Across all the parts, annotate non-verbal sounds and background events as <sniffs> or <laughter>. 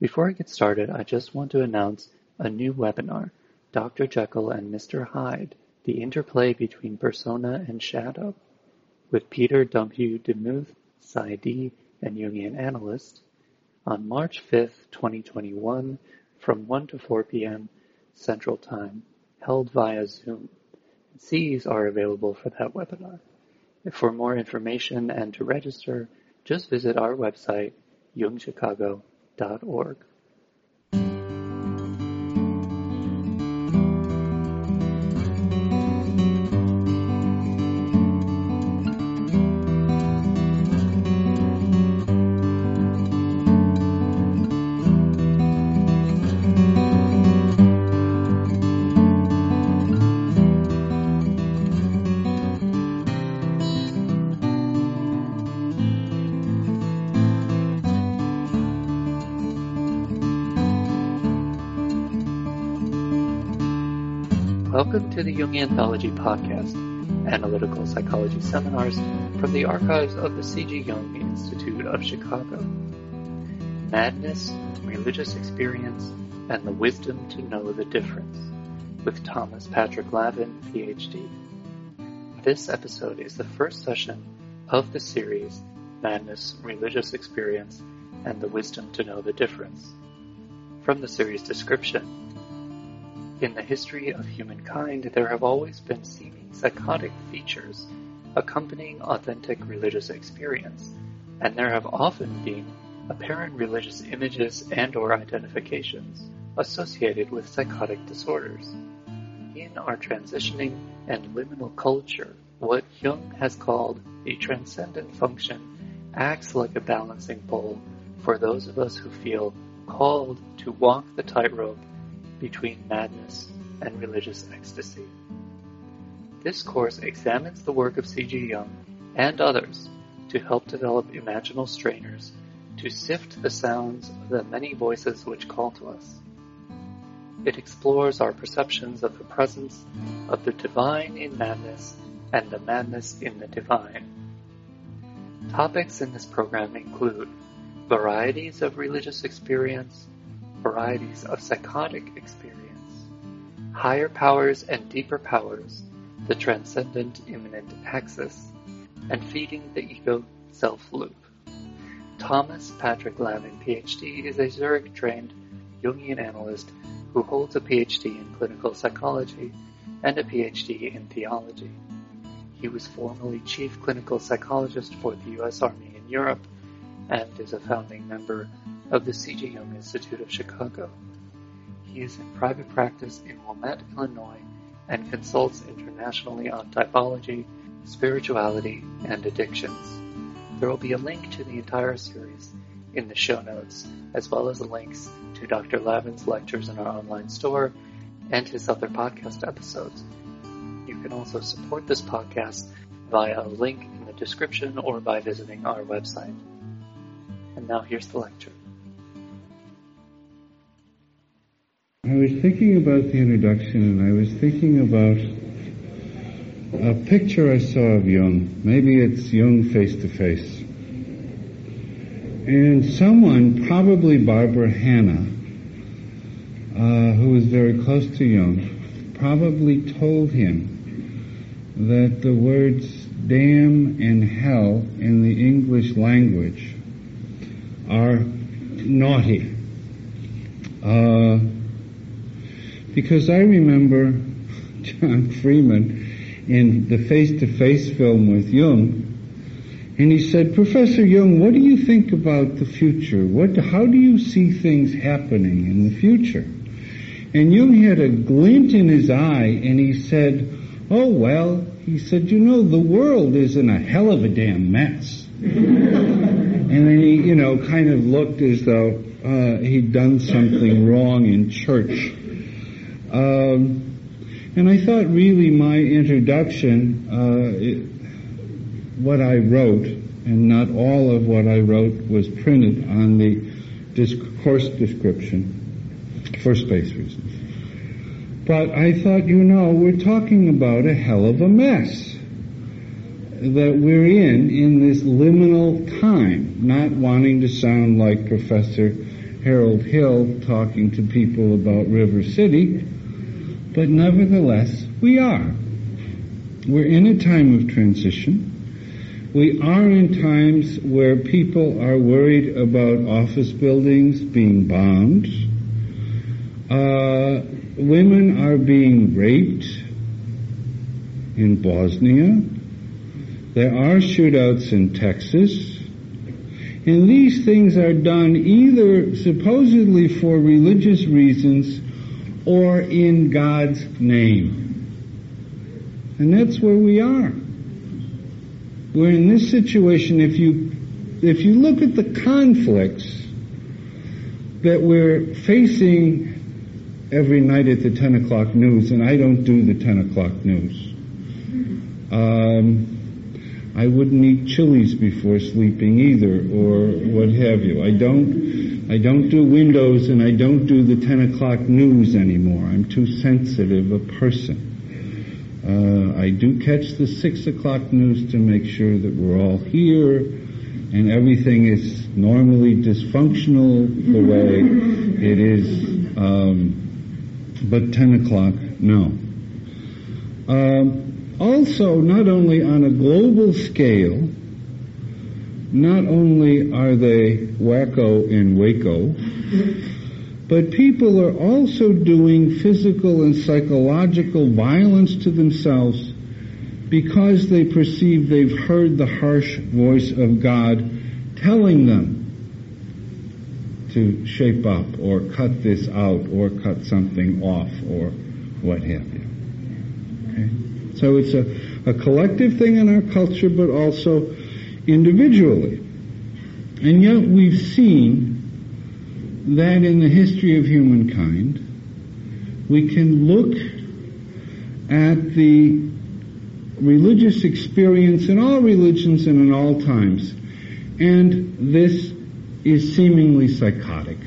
Before I get started, I just want to announce a new webinar, Dr. Jekyll and Mr. Hyde, the interplay between persona and shadow, with Peter W. Demuth, PsyD, and Jungian analyst, on March 5th, 2021, from 1 to 4 p.m. Central Time, held via Zoom. CEs are available for that webinar. For more information and to register, just visit our website, jungchicago.org. Welcome to the Jung Anthology Podcast, analytical psychology seminars from the archives of the C.G. Jung Institute of Chicago. Madness, religious experience, and the wisdom to know the difference, with Thomas Patrick Lavin, PhD. This episode is the first session of the series Madness, Religious Experience, and the Wisdom to Know the Difference. From the series description, in the history of humankind, there have always been seeming psychotic features accompanying authentic religious experience, and there have often been apparent religious images and or identifications associated with psychotic disorders. In our transitioning and liminal culture, what Jung has called the transcendent function acts like a balancing pole for those of us who feel called to walk the tightrope between madness and religious ecstasy. This course examines the work of C.G. Jung and others to help develop imaginal strainers to sift the sounds of the many voices which call to us. It explores our perceptions of the presence of the divine in madness and the madness in the divine. Topics in this program include varieties of religious experience, varieties of psychotic experience, higher powers and deeper powers, the transcendent immanent axis, and feeding the ego self loop. Thomas Patrick Lavin, PhD, is a Zurich trained Jungian analyst who holds a PhD in clinical psychology and a PhD in theology. He was formerly chief clinical psychologist for the U.S. Army in Europe and is a founding member of the C.G. Jung Institute of Chicago. He is in private practice in Wilmette, Illinois, and consults internationally on typology, spirituality, and addictions. There will be a link to the entire series in the show notes, as well as links to Dr. Lavin's lectures in our online store and his other podcast episodes. You can also support this podcast via a link in the description or by visiting our website. And now here's the lecture. I was thinking about the introduction and I was thinking about a picture I saw of Jung. Maybe it's Jung face to face. And someone, probably Barbara Hannah, uh, who was very close to Jung, probably told him that the words damn and hell in the English language are naughty. Uh, because I remember John Freeman in the face-to-face film with Jung, and he said, Professor Jung, what do you think about the future? What, how do you see things happening in the future? And Jung had a glint in his eye, and he said, oh well, he said, you know, the world is in a hell of a damn mess. <laughs> and then he, you know, kind of looked as though uh, he'd done something wrong in church. Um, and I thought really my introduction, uh, it, what I wrote, and not all of what I wrote was printed on the course description for space reasons. But I thought, you know, we're talking about a hell of a mess that we're in in this liminal time, not wanting to sound like Professor Harold Hill talking to people about River City, but nevertheless, we are. We're in a time of transition. We are in times where people are worried about office buildings being bombed. Uh, women are being raped in Bosnia. There are shootouts in Texas. And these things are done either supposedly for religious reasons or in God's name. And that's where we are. We're in this situation, if you, if you look at the conflicts that we're facing every night at the 10 o'clock news, and I don't do the 10 o'clock news. Um, I wouldn't eat chilies before sleeping either, or what have you. I don't, I don't do windows and I don't do the 10 o'clock news anymore. I'm too sensitive a person. Uh, I do catch the 6 o'clock news to make sure that we're all here and everything is normally dysfunctional the way it is, um, but 10 o'clock, no. Um, also, not only on a global scale, not only are they wacko in Waco, but people are also doing physical and psychological violence to themselves because they perceive they've heard the harsh voice of God telling them to shape up or cut this out or cut something off or what have you. Okay? So it's a, a collective thing in our culture, but also individually. And yet we've seen that in the history of humankind, we can look at the religious experience in all religions and in all times, and this is seemingly psychotic,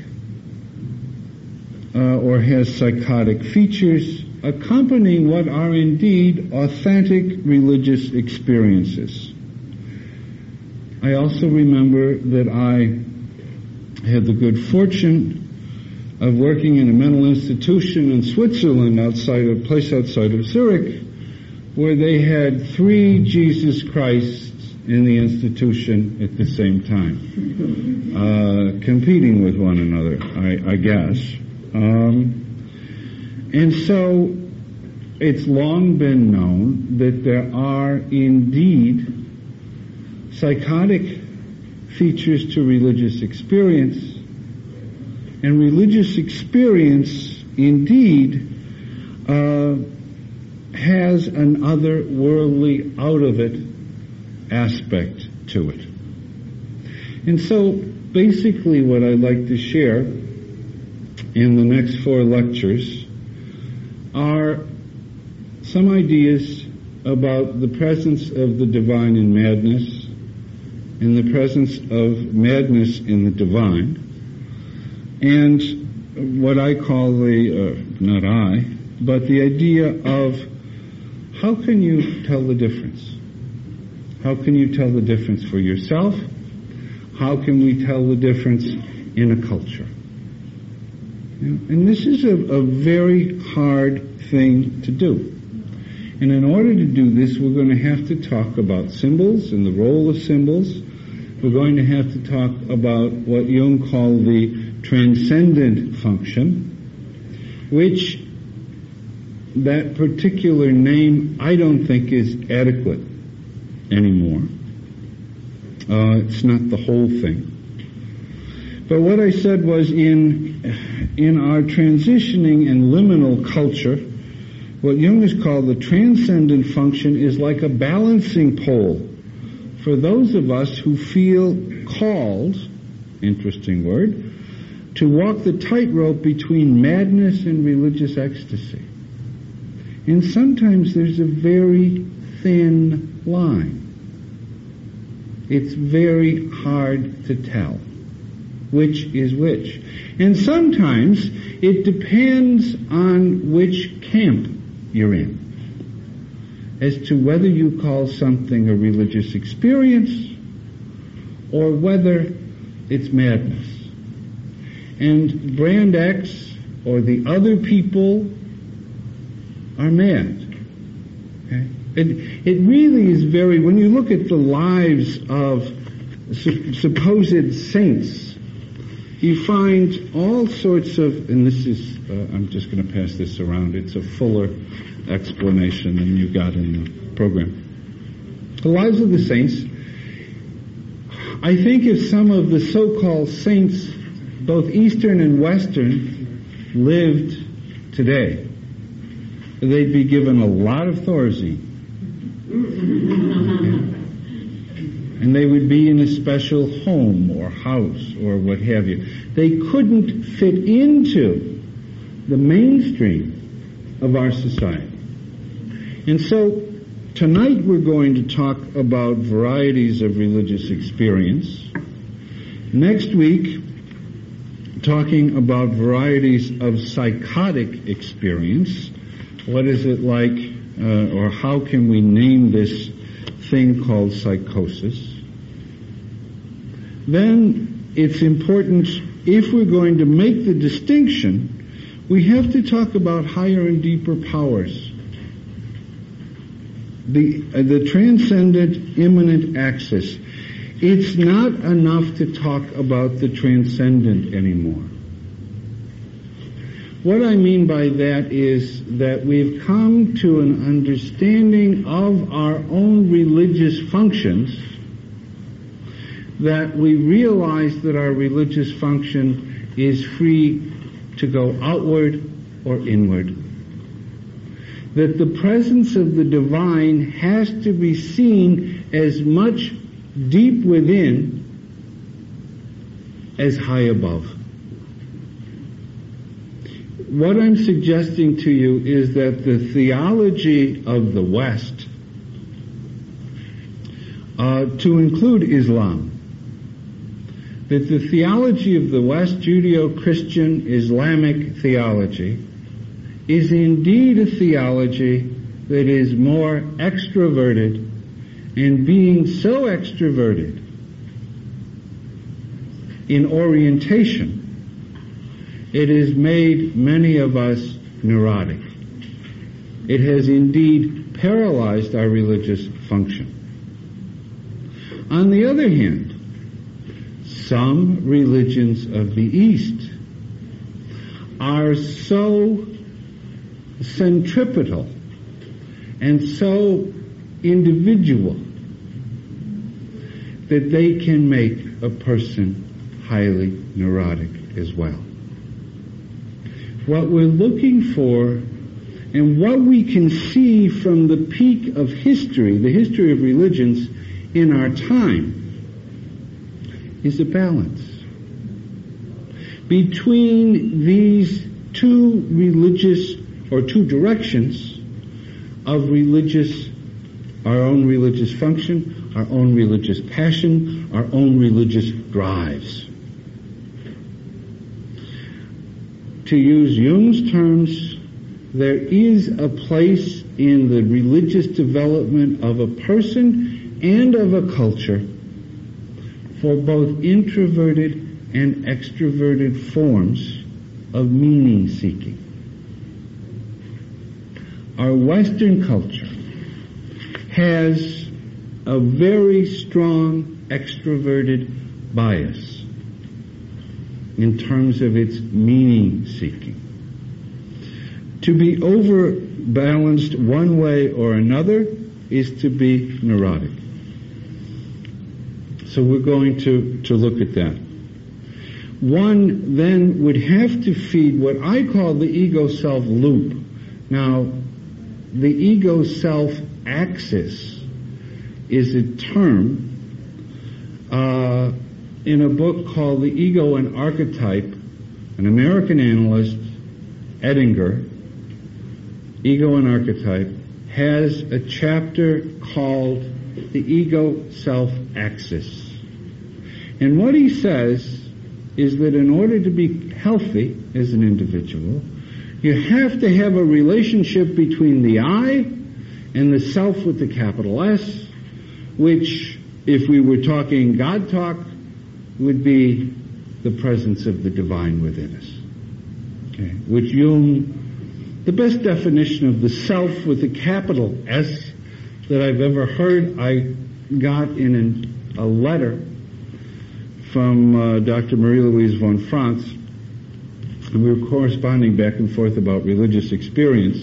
uh, or has psychotic features, accompanying what are indeed authentic religious experiences. I also remember that I had the good fortune of working in a mental institution in Switzerland outside a place outside of Zurich where they had three Jesus Christs in the institution at the same time, uh, competing with one another, I, I guess. Um, and so it's long been known that there are indeed psychotic features to religious experience, and religious experience indeed uh, has an otherworldly, out of it aspect to it. And so basically what I'd like to share in the next four lectures are some ideas about the presence of the divine in madness and the presence of madness in the divine and what I call the, uh, not I, but the idea of how can you tell the difference? How can you tell the difference for yourself? How can we tell the difference in a culture? And this is a, a very hard thing to do. And in order to do this, we're going to have to talk about symbols and the role of symbols. We're going to have to talk about what Jung called the transcendent function, which that particular name I don't think is adequate anymore. Uh, it's not the whole thing. But what I said was in, in our transitioning and liminal culture, what Jung has called the transcendent function is like a balancing pole for those of us who feel called, interesting word, to walk the tightrope between madness and religious ecstasy. And sometimes there's a very thin line. It's very hard to tell which is which. And sometimes it depends on which camp you're in as to whether you call something a religious experience or whether it's madness. And brand X or the other people are mad. Okay? It, it really is very, when you look at the lives of su- supposed saints, you find all sorts of, and this is, uh, I'm just going to pass this around, it's a fuller explanation than you got in the program. The lives of the saints, I think if some of the so-called saints, both Eastern and Western, lived today, they'd be given a lot of Thorazine. and they would be in a special home or house or what have you. They couldn't fit into the mainstream of our society. And so tonight we're going to talk about varieties of religious experience. Next week, talking about varieties of psychotic experience. What is it like, uh, or how can we name this thing called psychosis? Then it's important, if we're going to make the distinction, we have to talk about higher and deeper powers. The, the transcendent immanent axis. It's not enough to talk about the transcendent anymore. What I mean by that is that we've come to an understanding of our own religious functions that we realize that our religious function is free to go outward or inward. That the presence of the divine has to be seen as much deep within as high above. What I'm suggesting to you is that the theology of the West, uh, to include Islam, that the theology of the West, Judeo-Christian Islamic theology, is indeed a theology that is more extroverted and being so extroverted in orientation, it has made many of us neurotic. It has indeed paralyzed our religious function. On the other hand, some religions of the East are so centripetal and so individual that they can make a person highly neurotic as well. What we're looking for and what we can see from the peak of history, the history of religions in our time, is a balance between these two religious or two directions of religious, our own religious function, our own religious passion, our own religious drives. To use Jung's terms, there is a place in the religious development of a person and of a culture for both introverted and extroverted forms of meaning seeking. Our Western culture has a very strong extroverted bias in terms of its meaning seeking. To be overbalanced one way or another is to be neurotic. So we're going to, to look at that. One then would have to feed what I call the ego-self loop. Now, the ego-self axis is a term uh, in a book called The Ego and Archetype, an American analyst, Edinger, Ego and Archetype, has a chapter called the ego self axis. And what he says is that in order to be healthy as an individual, you have to have a relationship between the I and the self with the capital S, which, if we were talking God talk, would be the presence of the divine within us. Okay, which Jung, the best definition of the self with a capital S that I've ever heard, I got in an, a letter from uh, Dr. Marie-Louise von Franz, and we were corresponding back and forth about religious experience.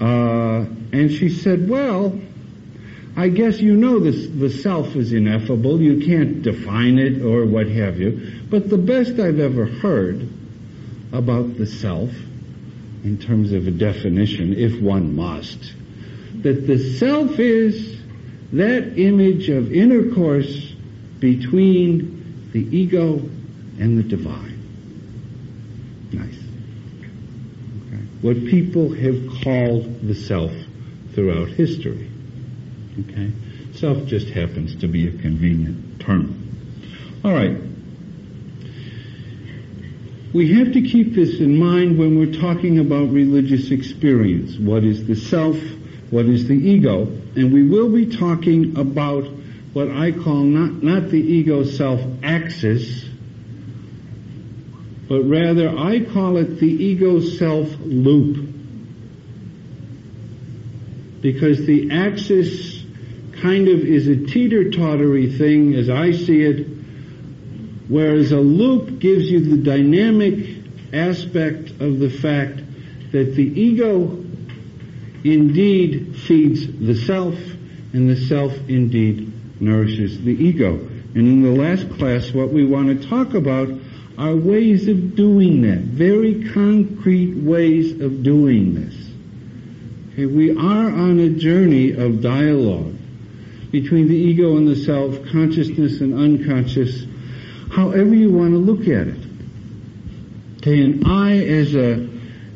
Uh, and she said, well, I guess you know this, the self is ineffable. You can't define it or what have you. But the best I've ever heard about the self, in terms of a definition, if one must, that the self is that image of intercourse between the ego and the divine. Nice. Okay. What people have called the self throughout history. Okay? Self just happens to be a convenient term. All right. We have to keep this in mind when we're talking about religious experience. What is the self? What is the ego? And we will be talking about what I call not, not the ego self axis, but rather I call it the ego self loop. Because the axis kind of is a teeter-tottery thing as I see it, whereas a loop gives you the dynamic aspect of the fact that the ego indeed feeds the self and the self indeed nourishes the ego. And in the last class, what we want to talk about are ways of doing that, very concrete ways of doing this. Okay, we are on a journey of dialogue between the ego and the self, consciousness and unconscious, however you want to look at it. Okay, and I, as a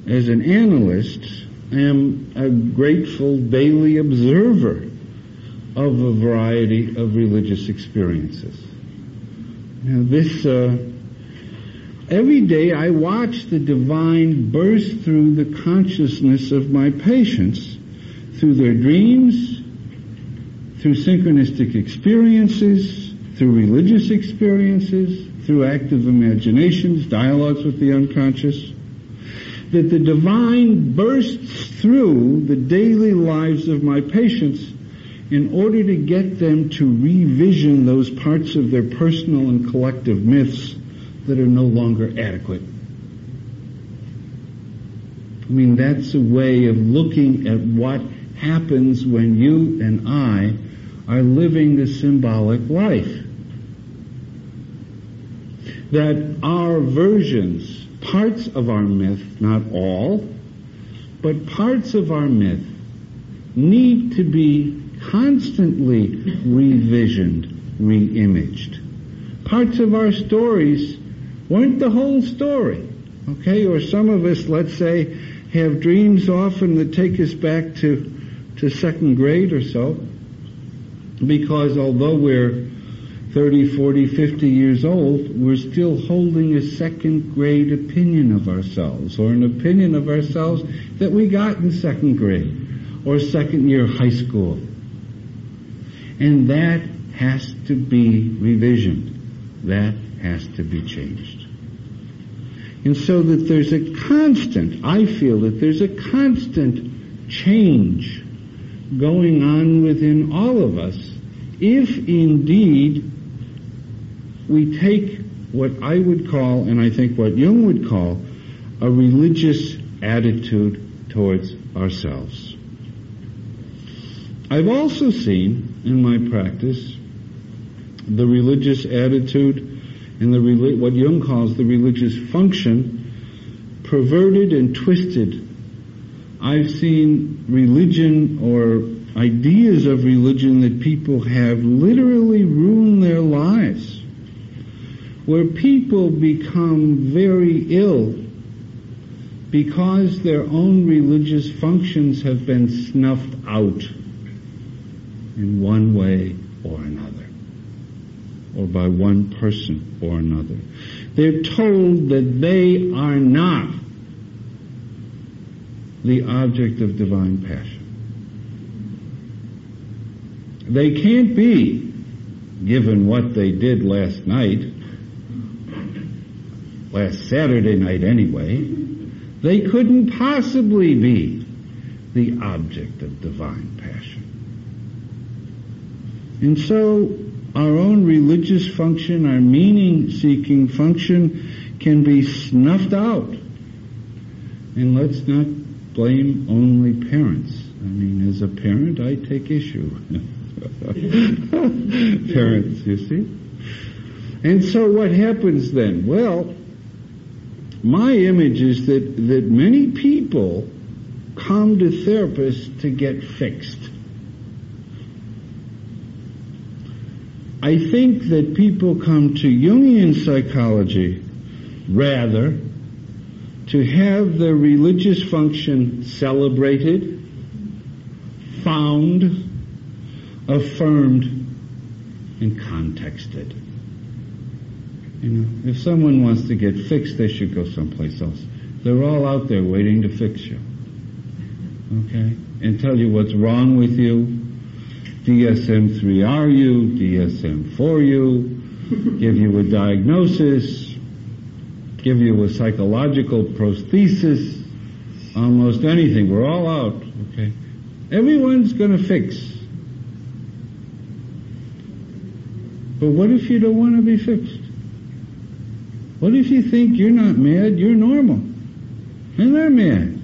as an analyst, am a grateful daily observer of a variety of religious experiences. Now, this uh, every day I watch the divine burst through the consciousness of my patients through their dreams, through synchronistic experiences, through religious experiences, through active imaginations, dialogues with the unconscious, that the divine bursts through the daily lives of my patients in order to get them to revision those parts of their personal and collective myths that are no longer adequate. I mean, that's a way of looking at what happens when you and I are living the symbolic life. That our versions, parts of our myth, not all, but parts of our myth need to be constantly revisioned, reimaged. Parts of our stories weren't the whole story. Okay, or some of us, let's say, have dreams often that take us back to, to second grade or so because although we're 30, 40, 50 years old, we're still holding a second grade opinion of ourselves, or an opinion of ourselves that we got in second grade, or second year high school. And that has to be revisioned. That has to be changed. And so that there's a constant, I feel that there's a constant change going on within all of us if indeed we take what I would call, and I think what Jung would call, a religious attitude towards ourselves. I've also seen in my practice the religious attitude and the what Jung calls the religious function perverted and twisted. I've seen religion or ideas of religion that people have literally ruined their lives. Where people become very ill because their own religious functions have been snuffed out in one way or another, or by one person or another. They're told that they are not the object of divine passion. They can't be, given what they did last night, last Saturday night anyway, they couldn't possibly be the object of divine passion. And so our own religious function, our meaning seeking function can be snuffed out. And let's not blame only parents. I mean, as a parent, I take issue. <laughs> parents, you see? And so what happens then? Well, my image is that, that many people come to therapists to get fixed. I think that people come to Jungian psychology rather to have their religious function celebrated, found, affirmed, and contexted. You know, if someone wants to get fixed, they should go someplace else. They're all out there waiting to fix you. Okay? And tell you what's wrong with you, DSM-3 you, DSM-4 you, give you a diagnosis, give you a psychological prosthesis, almost anything. We're all out, okay? Everyone's gonna fix. But what if you don't want to be fixed? What if you think you're not mad, you're normal? And they're mad.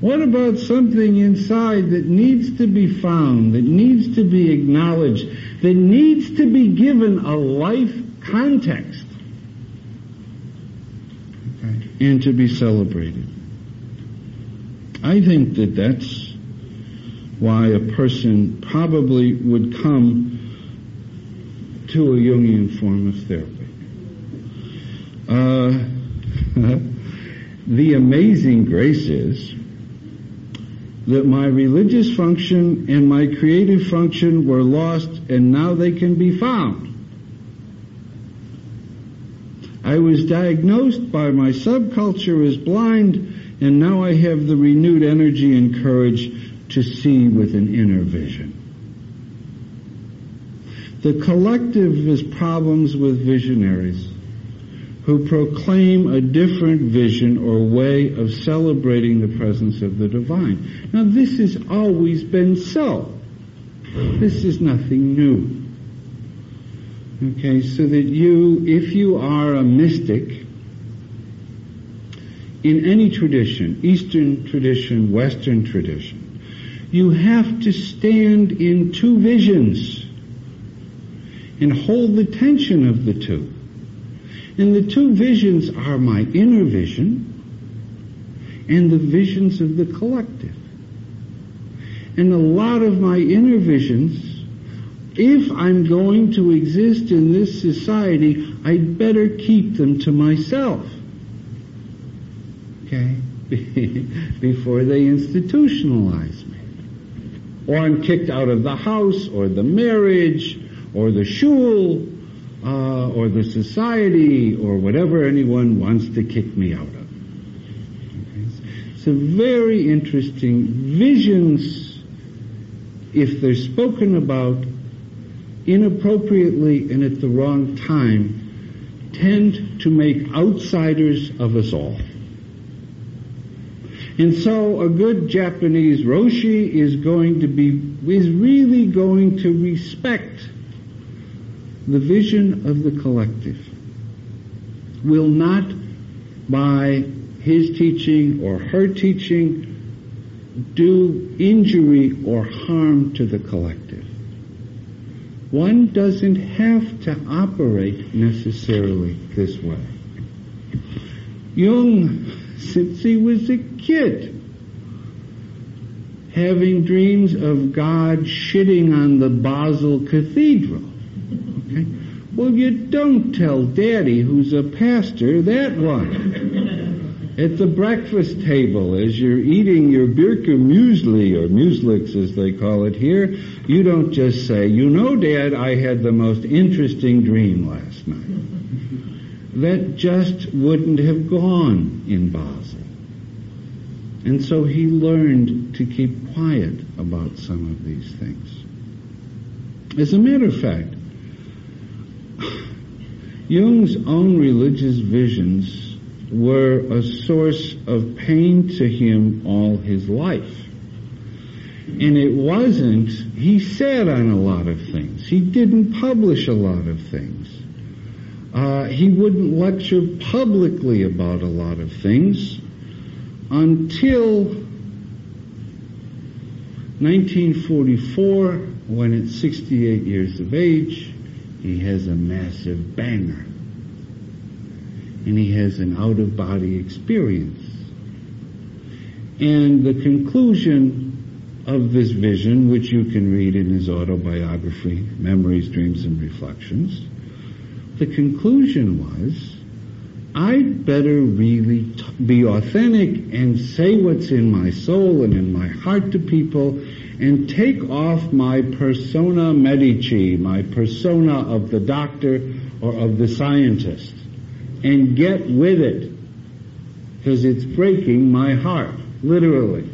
What about something inside that needs to be found, that needs to be acknowledged, that needs to be given a life context okay. and to be celebrated? I think that that's why a person probably would come to a Jungian form of therapy. Uh, <laughs> the amazing grace is that my religious function and my creative function were lost and now they can be found. I was diagnosed by my subculture as blind and now I have the renewed energy and courage to see with an inner vision. The collective is problems with visionaries who proclaim a different vision or way of celebrating the presence of the divine. Now this has always been so. This is nothing new. Okay, so that you, if you are a mystic, in any tradition, Eastern tradition, Western tradition, you have to stand in two visions and hold the tension of the two. And the two visions are my inner vision and the visions of the collective. And a lot of my inner visions, if I'm going to exist in this society, I'd better keep them to myself. Okay? <laughs> Before they institutionalize me. Or I'm kicked out of the house, or the marriage, or the shul, uh, or the society or whatever anyone wants to kick me out of. It's a very interesting visions, if they're spoken about inappropriately and at the wrong time, tend to make outsiders of us all. And so a good Japanese Roshi is going to be, is really going to respect the vision of the collective will not by his teaching or her teaching do injury or harm to the collective. One doesn't have to operate necessarily this way. Jung, since he was a kid, having dreams of God shitting on the Basel Cathedral? <laughs> Well, you don't tell Daddy, who's a pastor, that one. <laughs> At the breakfast table, as you're eating your Bircher muesli, or mueslix as they call it here, you don't just say, you know, Dad, I had the most interesting dream last night. <laughs> That just wouldn't have gone in Basel. And so he learned to keep quiet about some of these things. As a matter of fact, Jung's own religious visions were a source of pain to him all his life. And it wasn't, he said on a lot of things. He didn't publish a lot of things. Uh, he wouldn't lecture publicly about a lot of things until 1944, when at 68 years of age, he has a massive banger. And he has an out-of-body experience. And the conclusion of this vision, which you can read in his autobiography, Memories, Dreams, and Reflections, the conclusion was, I'd better really t- be authentic and say what's in my soul and in my heart to people and take off my persona medici, my persona of the doctor or of the scientist and get with it because it's breaking my heart, literally.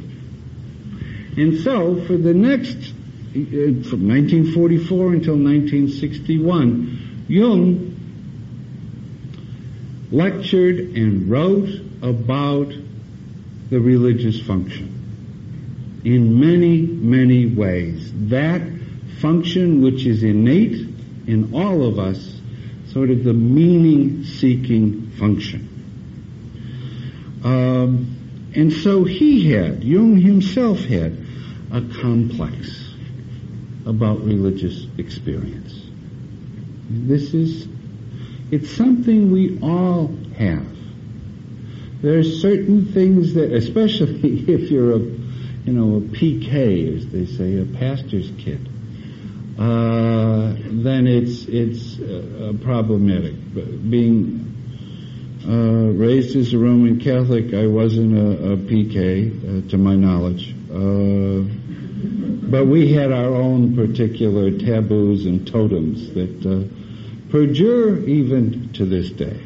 And so for the next, uh, from 1944 until 1961, Jung lectured and wrote about the religious function in many, many ways. That function which is innate in all of us, sort of the meaning-seeking function. Um, and so he had, Jung himself had, a complex about religious experience. This is it's something we all have. There are certain things that, especially <laughs> if you're a, you know, a PK, as they say, a pastor's kid, uh, then it's it's uh, problematic. Being uh, raised as a Roman Catholic, I wasn't a, a PK, uh, to my knowledge. Uh, but we had our own particular taboos and totems that uh, perdure even to this day.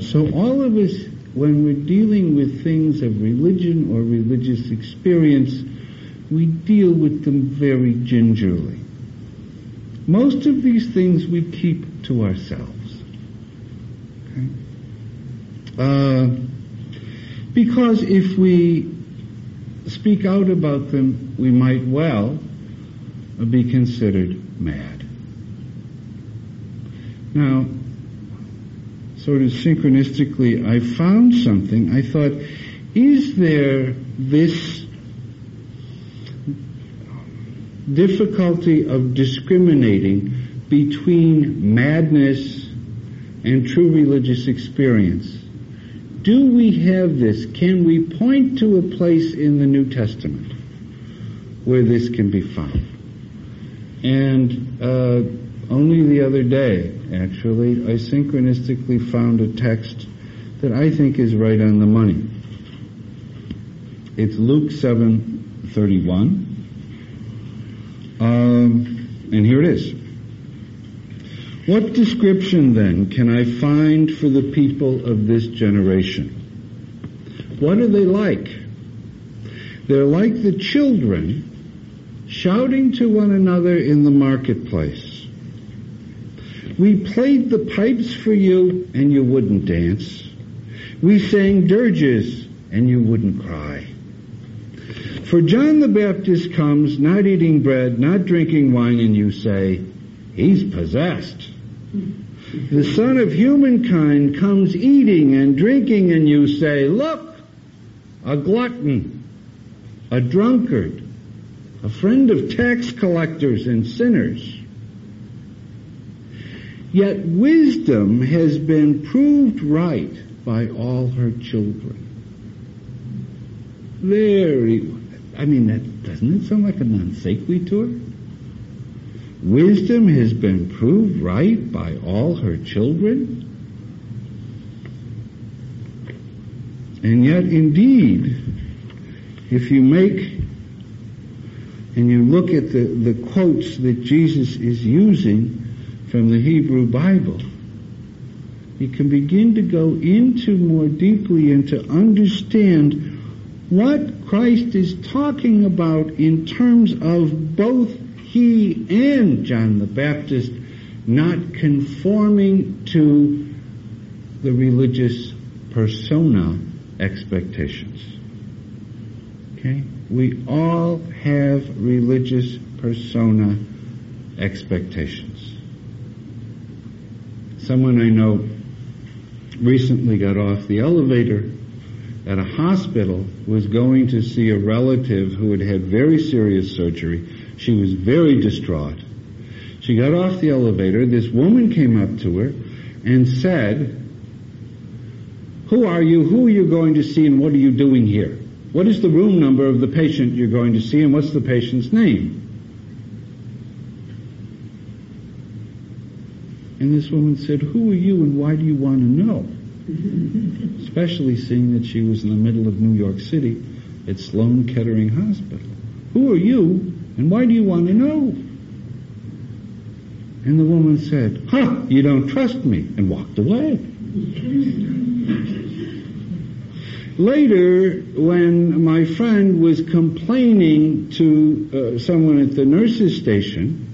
So all of us, when we're dealing with things of religion or religious experience, we deal with them very gingerly. Most of these things we keep to ourselves. Okay? Uh, because if we speak out about them, we might well be considered mad. Now, sort of synchronistically, I found something. I thought, is there this difficulty of discriminating between madness and true religious experience? Do we have this? Can we point to a place in the New Testament where this can be found? And uh, only the other day, actually, I synchronistically found a text that I think is right on the money. It's Luke 7:31. Um, and here it is. What description then can I find for the people of this generation? What are they like? They're like the children shouting to one another in the marketplace. We played the pipes for you and you wouldn't dance. We sang dirges and you wouldn't cry. For John the Baptist comes not eating bread, not drinking wine, and you say, he's possessed. The Son of Humankind comes eating and drinking, and you say, look, a glutton, a drunkard, a friend of tax collectors and sinners. Yet wisdom has been proved right by all her children. Very, I mean, that, doesn't it sound like a non sequitur? Wisdom has been proved right by all her children. And yet, indeed, if you make and you look at the, the quotes that Jesus is using, from the Hebrew Bible, you can begin to go into more deeply and to understand what Christ is talking about in terms of both he and John the Baptist not conforming to the religious persona expectations. Okay? We all have religious persona expectations. Someone I know recently got off the elevator at a hospital, was going to see a relative who had had very serious surgery. She was very distraught. She got off the elevator. This woman came up to her and said, Who are you? Who are you going to see and what are you doing here? What is the room number of the patient you're going to see and what's the patient's name? And this woman said, Who are you and why do you want to know? <laughs> Especially seeing that she was in the middle of New York City at Sloan Kettering Hospital. Who are you and why do you want to know? And the woman said, Huh, you don't trust me, and walked away. Later, when my friend was complaining to uh, someone at the nurse's station,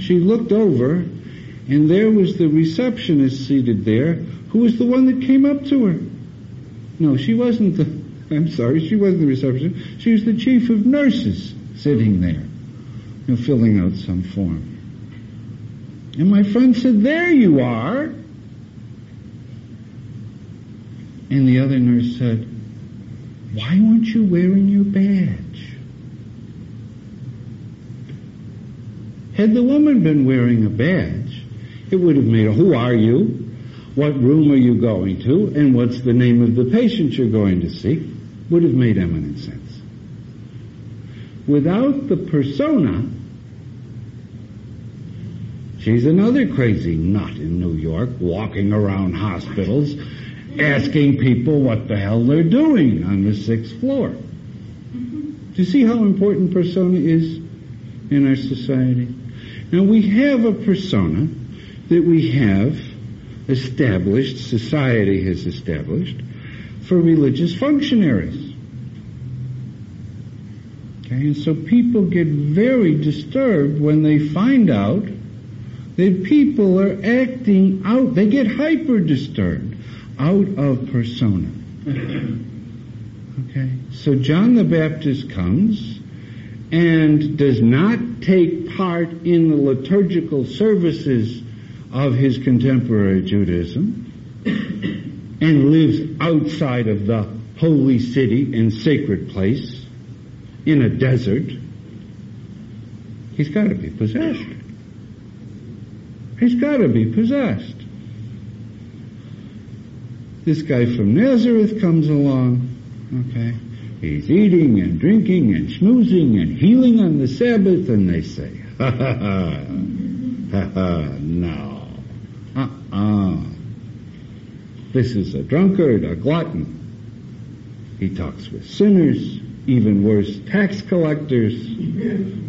she looked over and there was the receptionist seated there who was the one that came up to her. No, she wasn't the, <laughs> I'm sorry, she wasn't the receptionist. She was the chief of nurses sitting there, know, filling out some form. And my friend said, there you are. And the other nurse said, why weren't you wearing your badge? Had the woman been wearing a badge, it would have made a, who are you? What room are you going to? And what's the name of the patient you're going to see? Would have made eminent sense. Without the persona, she's another crazy nut in New York walking around hospitals asking people what the hell they're doing on the sixth floor. Mm-hmm. Do you see how important persona is in our society? Now we have a persona that we have established, society has established, for religious functionaries. Okay, and so people get very disturbed when they find out that people are acting out, they get hyper disturbed out of persona. <laughs> Okay, so John the Baptist comes and does not take part in the liturgical services of his contemporary Judaism and lives outside of the holy city and sacred place in a desert, he's got to be possessed. He's got to be possessed. This guy from Nazareth comes along, okay, he's eating and drinking and schmoozing and healing on the Sabbath, and they say, ha ha ha, ha ha, no. Uh-uh. This is a drunkard, a glutton. He talks with sinners, even worse, tax collectors,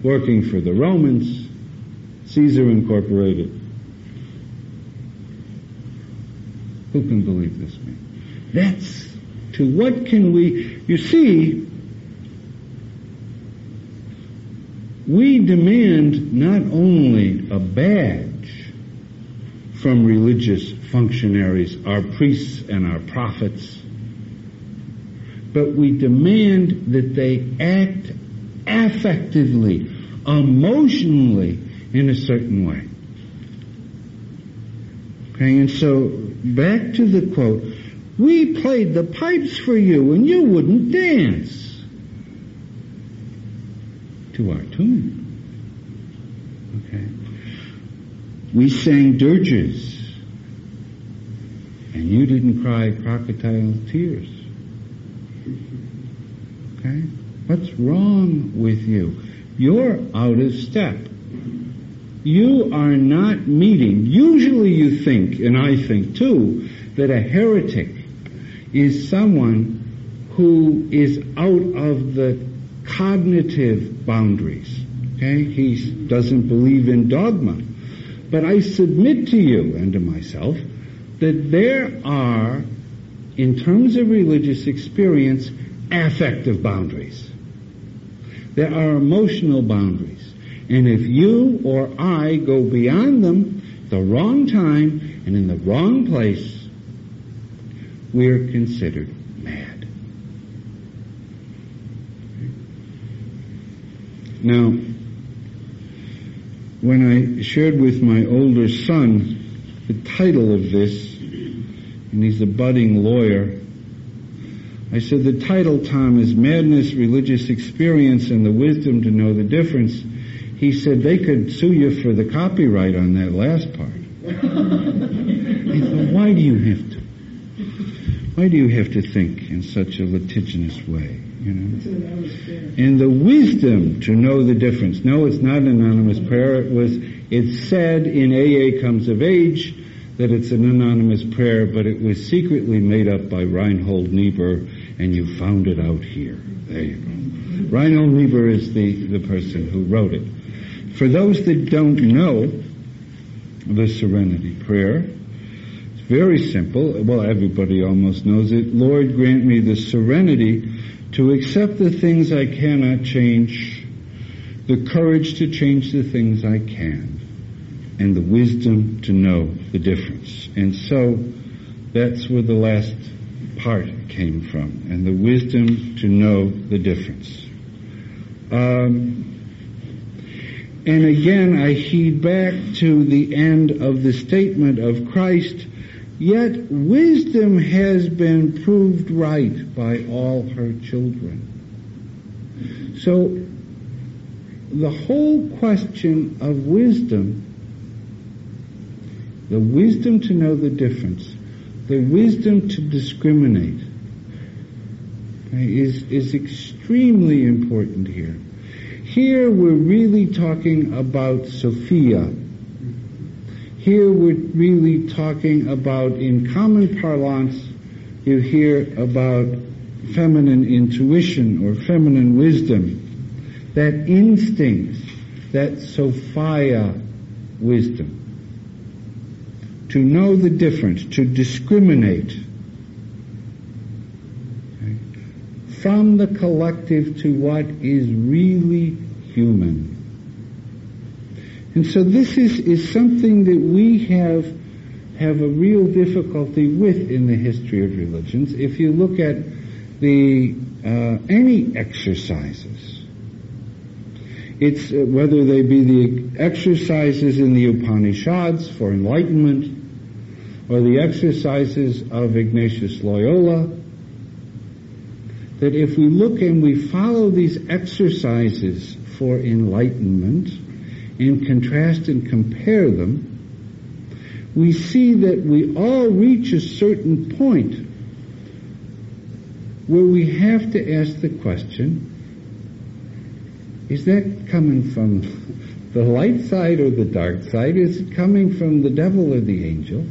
working for the Romans, Caesar Incorporated. Who can believe this man? That's to what can we, you see, we demand not only a badge from religious functionaries, our priests and our prophets, but we demand that they act affectively, emotionally, in a certain way. Okay, and so back to the quote, we played the pipes for you and you wouldn't dance to our tune. Okay. We sang dirges and you didn't cry crocodile tears. Okay? What's wrong with you? You're out of step. You are not meeting. Usually you think, and I think too, that a heretic is someone who is out of the cognitive boundaries. Okay? He doesn't believe in dogma. But I submit to you and to myself that there are, in terms of religious experience, affective boundaries. There are emotional boundaries. And if you or I go beyond them the wrong time and in the wrong place, we're considered mad. Now, when I shared with my older son the title of this, and he's a budding lawyer, I said the title, Tom, is Madness, Religious Experience, and the Wisdom to Know the Difference. He said they could sue you for the copyright on that last part. <laughs> I thought, why do you have? Why do you have to think in such a litigious way? You know? And the wisdom to know the difference. No, it's not an anonymous prayer. It was, it's said in AA Comes of Age that it's an anonymous prayer, but it was secretly made up by Reinhold Niebuhr, and you found it out here. There you go. Reinhold Niebuhr is the, the person who wrote it. For those that don't know the Serenity Prayer, very simple. Well, everybody almost knows it. Lord, grant me the serenity to accept the things I cannot change, the courage to change the things I can, and the wisdom to know the difference. And so that's where the last part came from, and the wisdom to know the difference. Um, and again, I heed back to the end of the statement of Christ, yet wisdom has been proved right by all her children. So, the whole question of wisdom, the wisdom to know the difference, the wisdom to discriminate, is, is extremely important here. Here we're really talking about Sophia. Here we're really talking about, in common parlance, you hear about feminine intuition or feminine wisdom, that instinct, that Sophia wisdom. To know the difference, to discriminate from the collective to what is really human. And so this is, is something that we have have a real difficulty with in the history of religions. If you look at the uh, any exercises, it's uh, whether they be the exercises in the Upanishads for enlightenment, or the exercises of Ignatius Loyola, that if we look and we follow these exercises for enlightenment and contrast and compare them, we see that we all reach a certain point where we have to ask the question, is that coming from the light side or the dark side? Is it coming from the devil or the angel?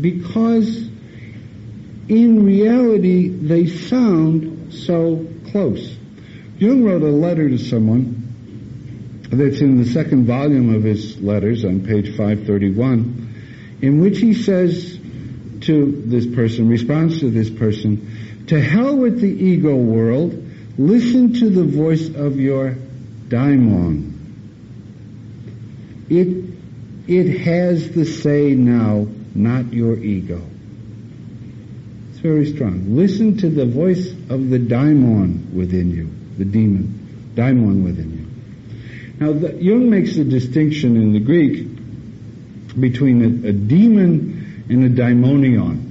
Because in reality, they sound so close. Jung wrote a letter to someone that's in the second volume of his letters on page 531, in which he says to this person, responds to this person, to hell with the ego world, listen to the voice of your daimon. It, it has the say now, not your ego It's very strong. Listen to the voice of the daimon within you, the demon, daimon within you. Now, the, Jung makes a distinction in the Greek between a, a demon and a daimonion.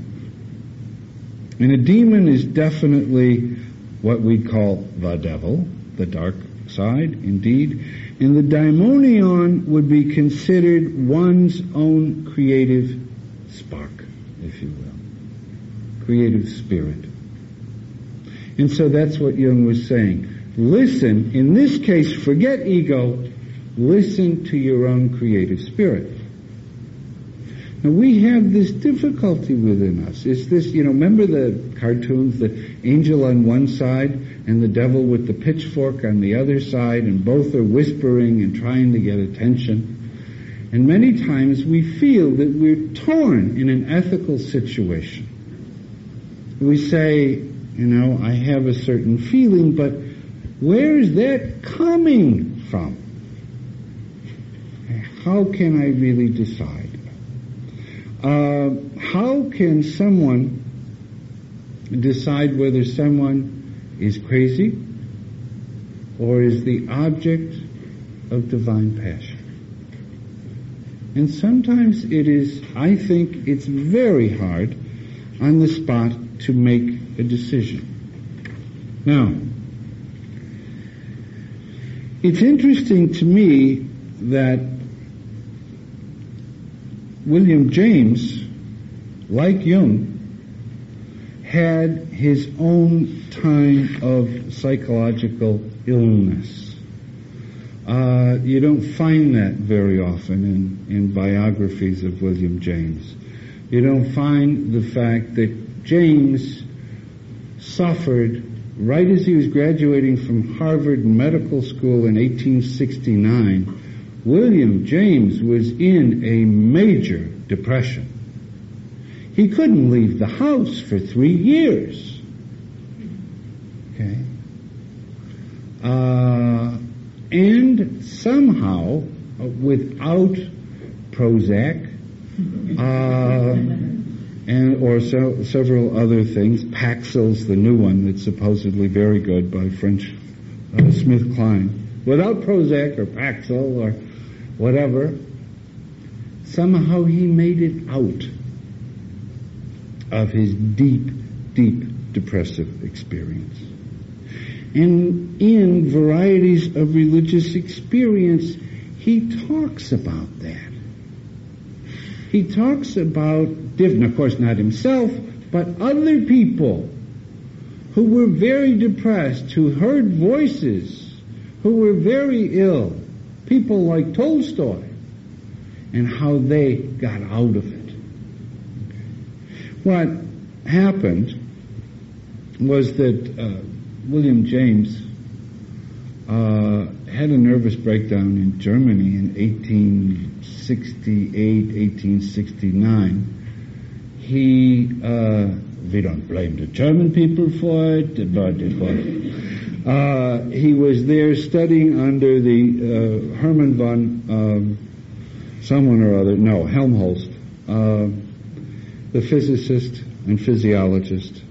And a demon is definitely what we call the devil, the dark side, indeed. And the daimonion would be considered one's own creative spark, if you will creative spirit. And so that's what Jung was saying. Listen, in this case, forget ego, listen to your own creative spirit. Now we have this difficulty within us. It's this, you know, remember the cartoons, the angel on one side and the devil with the pitchfork on the other side, and both are whispering and trying to get attention. And many times we feel that we're torn in an ethical situation we say, you know, I have a certain feeling, but where is that coming from? How can I really decide? Uh, how can someone decide whether someone is crazy or is the object of divine passion? And sometimes it is, I think it's very hard on the spot to make a decision. Now, it's interesting to me that William James, like Jung, had his own time of psychological illness. Uh, you don't find that very often in, in biographies of William James. You don't find the fact that James suffered right as he was graduating from Harvard Medical School in 1869 William James was in a major depression. He couldn't leave the house for three years. Okay. Uh, and somehow, uh, without Prozac, uh, and or so, several other things, Paxil's the new one that's supposedly very good by French uh, SmithKline. Without Prozac or Paxil or whatever, somehow he made it out of his deep, deep depressive experience. And in varieties of religious experience, he talks about that. He talks about different, of course not himself, but other people who were very depressed, who heard voices, who were very ill, people like Tolstoy and how they got out of it. What happened was that uh, William James uh, had a nervous breakdown in Germany in 1868, 1869. He, uh, we don't blame the German people for it, but it was uh, he was there studying under the uh, Hermann von um, someone or other, no, Helmholtz, uh, the physicist and physiologist.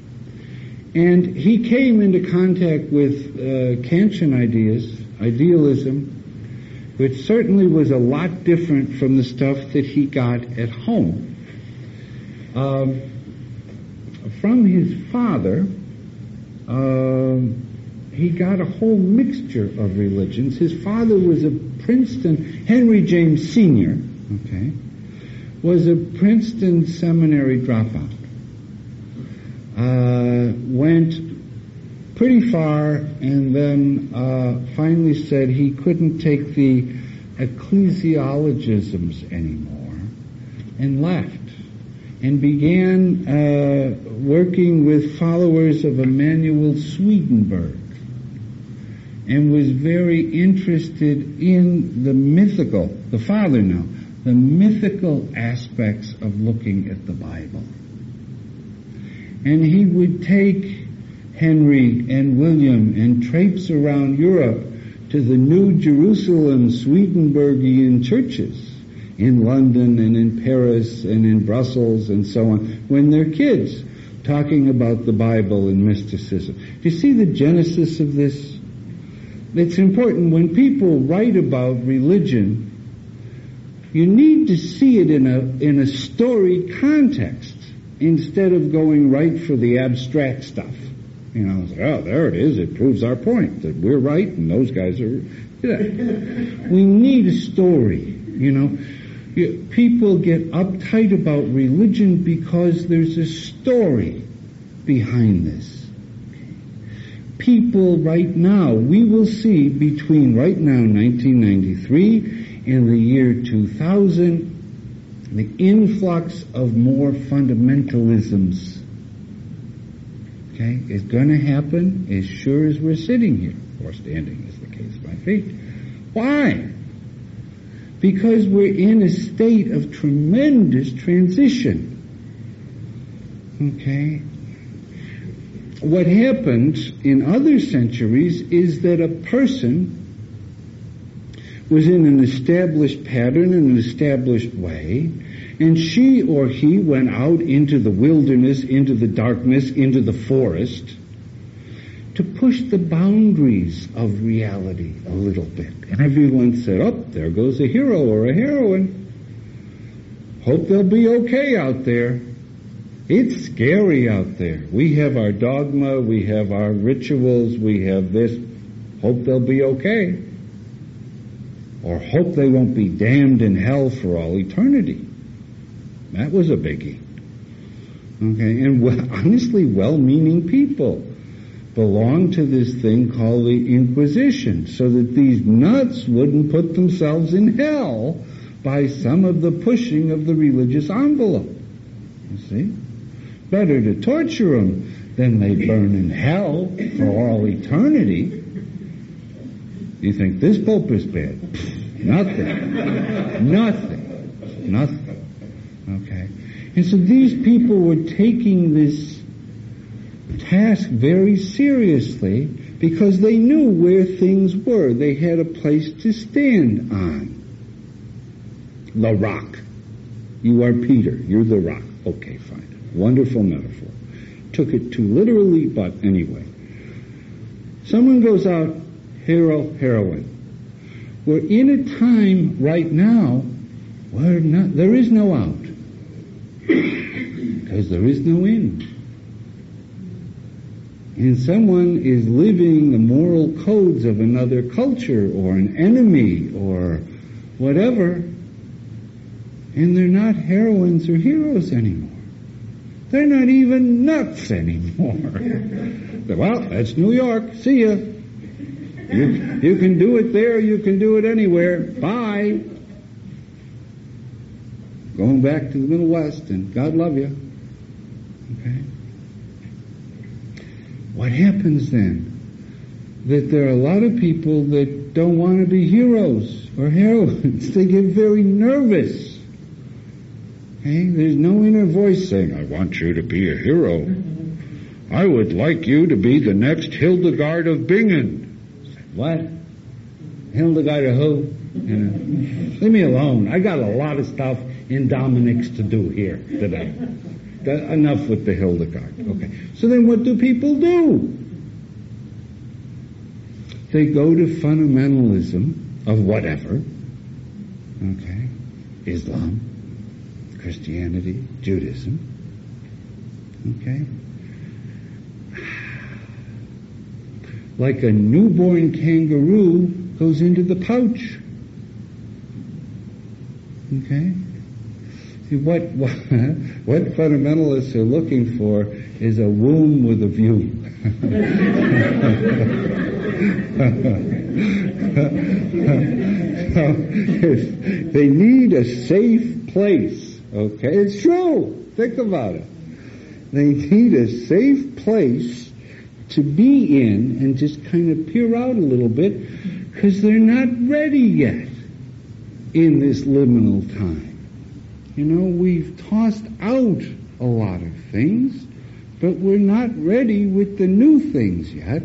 And he came into contact with uh, Kantian ideas, idealism, which certainly was a lot different from the stuff that he got at home. Um, from his father, um, he got a whole mixture of religions. His father was a Princeton, Henry James Sr., okay, was a Princeton seminary dropout. Uh, went pretty far and then uh, finally said he couldn't take the ecclesiologisms anymore and left and began uh, working with followers of Emanuel Swedenborg and was very interested in the mythical, the father now, the mythical aspects of looking at the Bible. And he would take Henry and William and traipse around Europe to the New Jerusalem Swedenborgian churches in London and in Paris and in Brussels and so on when they're kids talking about the Bible and mysticism. Do you see the genesis of this? it's important when people write about religion, you need to see it in a, in a story context instead of going right for the abstract stuff. You know, like, oh, there it is. It proves our point that we're right and those guys are. Yeah. <laughs> we need a story. You know, people get uptight about religion because there's a story behind this people right now, we will see between right now, 1993, and the year 2000, the influx of more fundamentalisms. Okay, going to happen as sure as we're sitting here, or standing is the case by feet. Why? Because we're in a state of tremendous transition. Okay? what happened in other centuries is that a person was in an established pattern, an established way, and she or he went out into the wilderness, into the darkness, into the forest, to push the boundaries of reality a little bit. And everyone said, oh, there goes a hero or a heroine. Hope they'll be okay out there. It's scary out there. We have our dogma, we have our rituals, we have this. Hope they'll be okay. Or hope they won't be damned in hell for all eternity. That was a biggie. Okay, and well, <laughs> honestly, well-meaning people belong to this thing called the Inquisition, so that these nuts wouldn't put themselves in hell by some of the pushing of the religious envelope. You see? Better to torture them than they burn in hell for all eternity. You think this Pope is bad? Nothing. Nothing. Nothing. Okay. And so these people were taking this task very seriously because they knew where things were. They had a place to stand on. The rock. You are Peter. You're the rock. Okay, fine. Wonderful metaphor. Took it too literally, but anyway. Someone goes out, hero, heroine. We're in a time right now where not, there is no out. <coughs> Because there is no in. And someone is living the moral codes of another culture or an enemy or whatever, and they're not heroines or heroes anymore. They're not even nuts anymore. <laughs> well, that's New York. See ya. You, you can do it there, you can do it anywhere. Bye. Going back to the Middle West, and God love you. Okay? What happens then? That there are a lot of people that don't want to be heroes or heroines. <laughs> They get very nervous. Okay? There's no inner voice saying, I want you to be a hero. I would like you to be the next Hildegard of Bingen. What? Hildegard of who? You know, leave me alone. I got a lot of stuff in Dominic's to do here today. Enough with the Hildegard. Okay. So then what do people do? They go to fundamentalism of whatever. Okay. Islam, Christianity, Judaism. Okay? Like a newborn kangaroo goes into the pouch. Okay? What, <laughs> what, what fundamentalists are looking for is a womb with a view. <laughs> they need a safe place Okay, it's true. Think about it. They need a safe place to be in and just kind of peer out a little bit because they're not ready yet in this liminal time. You know, we've tossed out a lot of things, but we're not ready with the new things yet.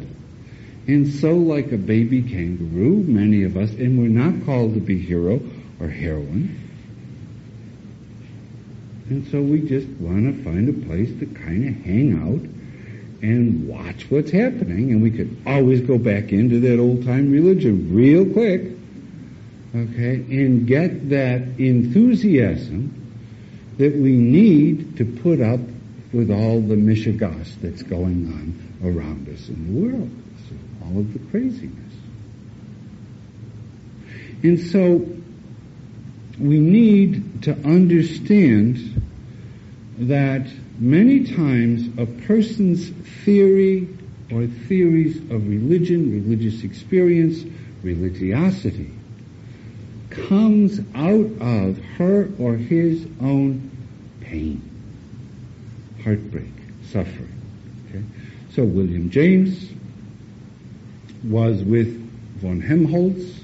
And so, like a baby kangaroo, many of us, and we're not called to be hero or heroine, and so we just want to find a place to kind of hang out and watch what's happening. And we could always go back into that old time religion real quick. Okay. And get that enthusiasm that we need to put up with all the mishigas that's going on around us in the world. So all of the craziness. And so we need to understand that many times a person's theory or theories of religion, religious experience, religiosity comes out of her or his own pain, heartbreak, suffering. Okay? So William James was with von Helmholtz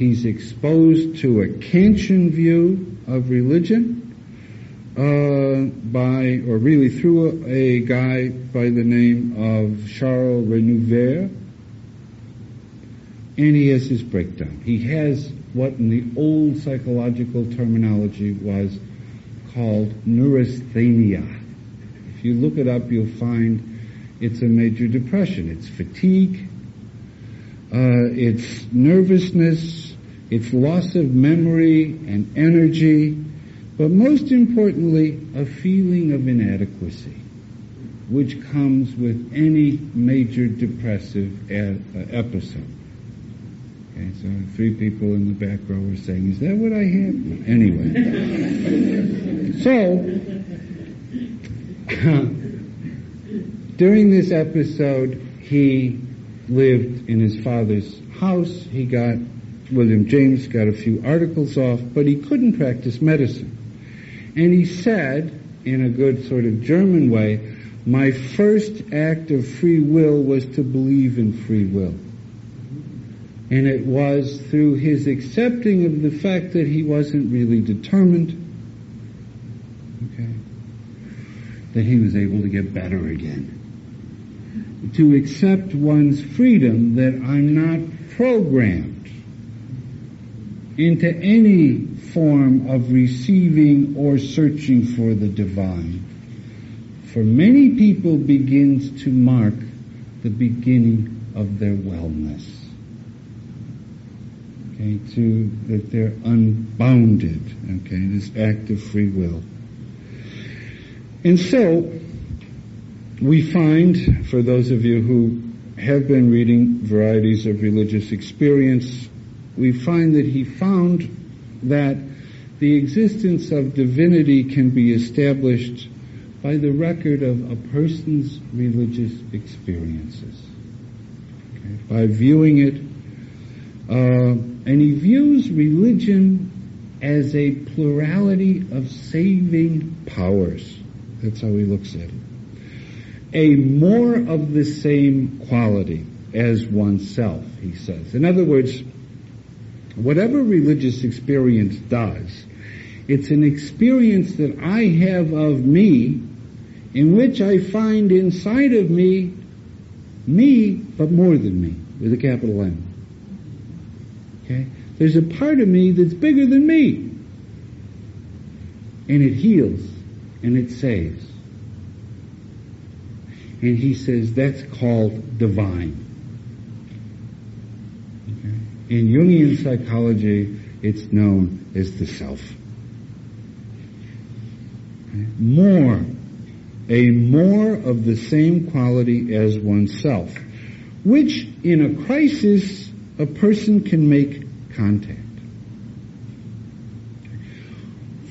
He's exposed to a Kantian view of religion uh, by, or really through a, a, guy by the name of Charles Renouvier. and he has his breakdown. He has what in the old psychological terminology was called neurasthenia. If you look it up, you'll find it's a major depression. It's fatigue, uh, it's nervousness, it's loss of memory and energy, but most importantly, a feeling of inadequacy, which comes with any major depressive a- uh, episode. Okay, so three people in the back row were saying, is that what I have? Anyway. <laughs> so, during this episode, he lived in his father's house. He got, William James got a few articles off, but he couldn't practice medicine. And he said, in a good sort of German way, my first act of free will was to believe in free will. And it was through his accepting of the fact that he wasn't really determined, okay, that he was able to get better again. To accept one's freedom that I'm not programmed into any form of receiving or searching for the divine. For many people begins to mark the beginning of their wellness. Okay, to that they're unbounded. Okay, this act of free will. And so we find, for those of you who have been reading varieties of religious experience, we find that he found that the existence of divinity can be established by the record of a person's religious experiences. Okay? By viewing it, uh, and he views religion as a plurality of saving powers. That's how he looks at it. A more of the same quality as oneself, he says. In other words, whatever religious experience does, it's an experience that I have of me in which I find inside of me me, but more than me, with a capital M. Okay? There's a part of me that's bigger than me. And it heals and it saves. And he says that's called divine. Okay? In Jungian psychology, it's known as the self. Okay? More, a more of the same quality as oneself, which in a crisis a person can make contact.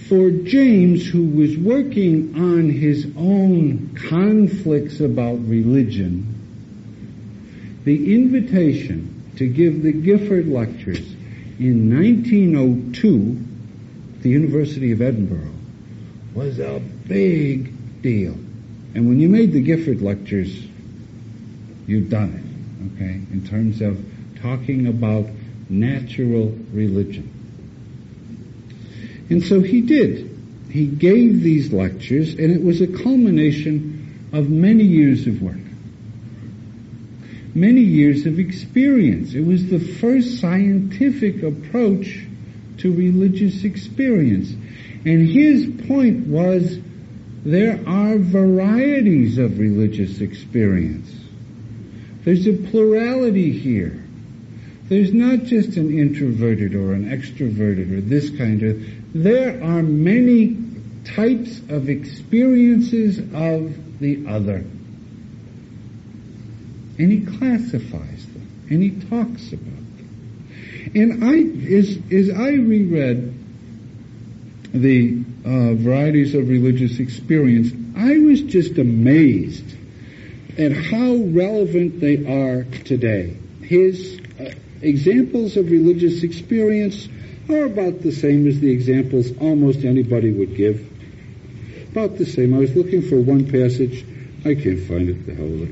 For James, who was working on his own conflicts about religion, the invitation to give the Gifford Lectures in 1902 at the University of Edinburgh was a big deal. And when you made the Gifford Lectures, you've done it, okay, in terms of talking about natural religion. And so he did. He gave these lectures, and it was a culmination of many years of work. Many years of experience. It was the first scientific approach to religious experience. And his point was there are varieties of religious experience. There's a plurality here. There's not just an introverted or an extroverted or this kind of, there are many types of experiences of the other. And he classifies them, and he talks about them. And I, as, as I reread the uh, varieties of religious experience, I was just amazed at how relevant they are today. His examples of religious experience are about the same as the examples almost anybody would give. About the same. I was looking for one passage. I can't find it. The hell.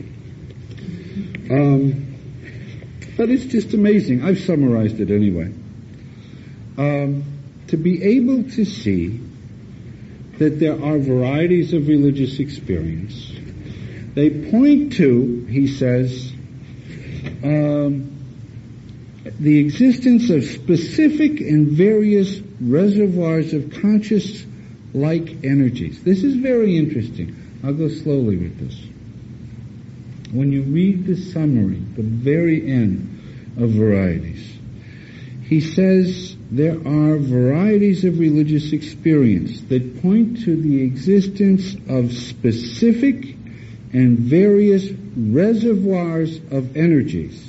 Um, but it's just amazing. I've summarized it anyway. Um, to be able to see that there are varieties of religious experience. They point to, he says, um, the existence of specific and various reservoirs of conscious like energies. This is very interesting. I'll go slowly with this. When you read the summary, the very end of varieties, he says there are varieties of religious experience that point to the existence of specific and various reservoirs of energies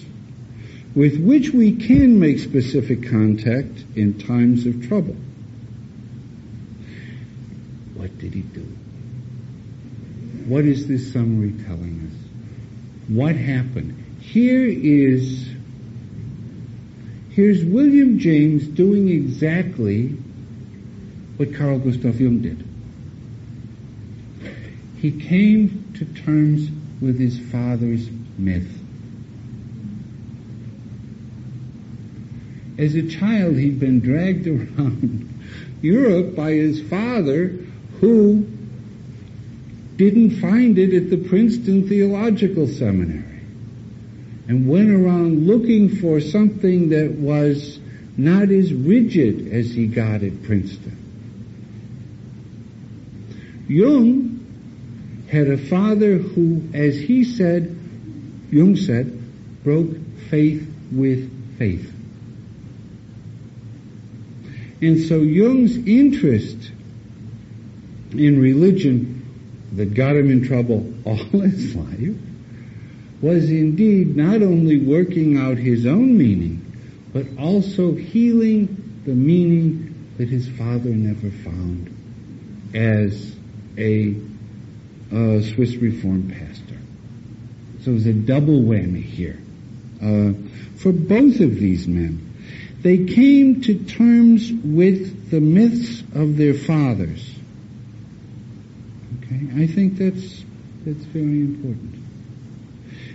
with which we can make specific contact in times of trouble. What did he do? What is this summary telling us? What happened? Here is here's William James doing exactly what Carl Gustav Jung did. He came to terms with his father's myth. As a child, he'd been dragged around Europe by his father, who didn't find it at the Princeton Theological Seminary and went around looking for something that was not as rigid as he got at Princeton. Jung had a father who, as he said, Jung said, broke faith with faith. And so Jung's interest in religion that got him in trouble <laughs> all his life was indeed not only working out his own meaning, but also healing the meaning that his father never found as a, Swiss Reformed pastor. So it was a double whammy here uh, for both of these men. They came to terms with the myths of their fathers. Okay, I think that's that's very important.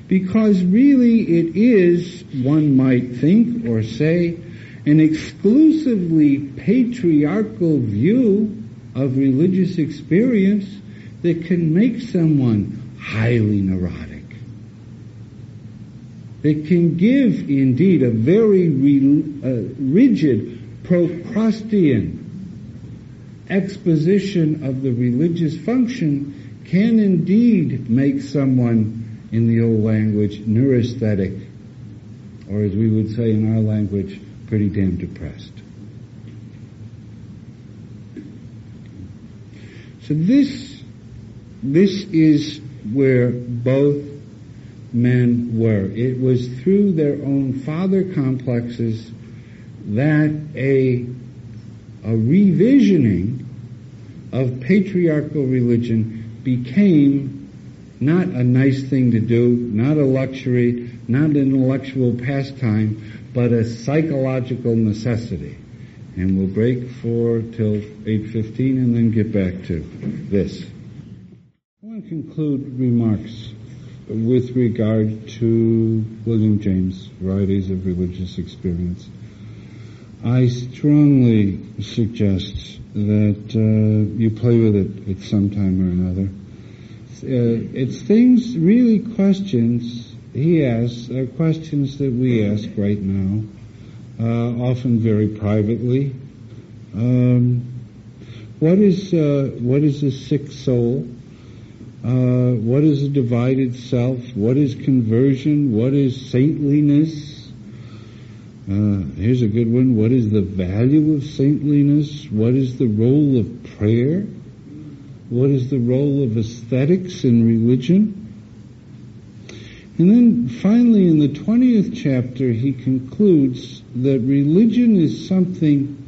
Because really it is, one might think or say, an exclusively patriarchal view of religious experience that can make someone highly neurotic that can give indeed a very re, uh, rigid Procrustean exposition of the religious function can indeed make someone, in the old language, neurasthenic, or as we would say in our language, pretty damn depressed. So this, this is where both men were. It was through their own father complexes that a, a revisioning of patriarchal religion became not a nice thing to do, not a luxury, not an intellectual pastime, but a psychological necessity. And we'll break for till 8.15 and then get back to this. I want to conclude remarks with regard to William James' varieties of religious experience. I strongly suggest that uh, you play with it at some time or another. Uh, it's things, really questions he asks, are questions that we ask right now, uh, often very privately. Um, what is uh, what is a sick soul? Uh, what is a divided self? What is conversion? What is saintliness? Uh, here's a good one. What is the value of saintliness? What is the role of prayer? What is the role of aesthetics in religion? And then finally in the 20th chapter he concludes that religion is something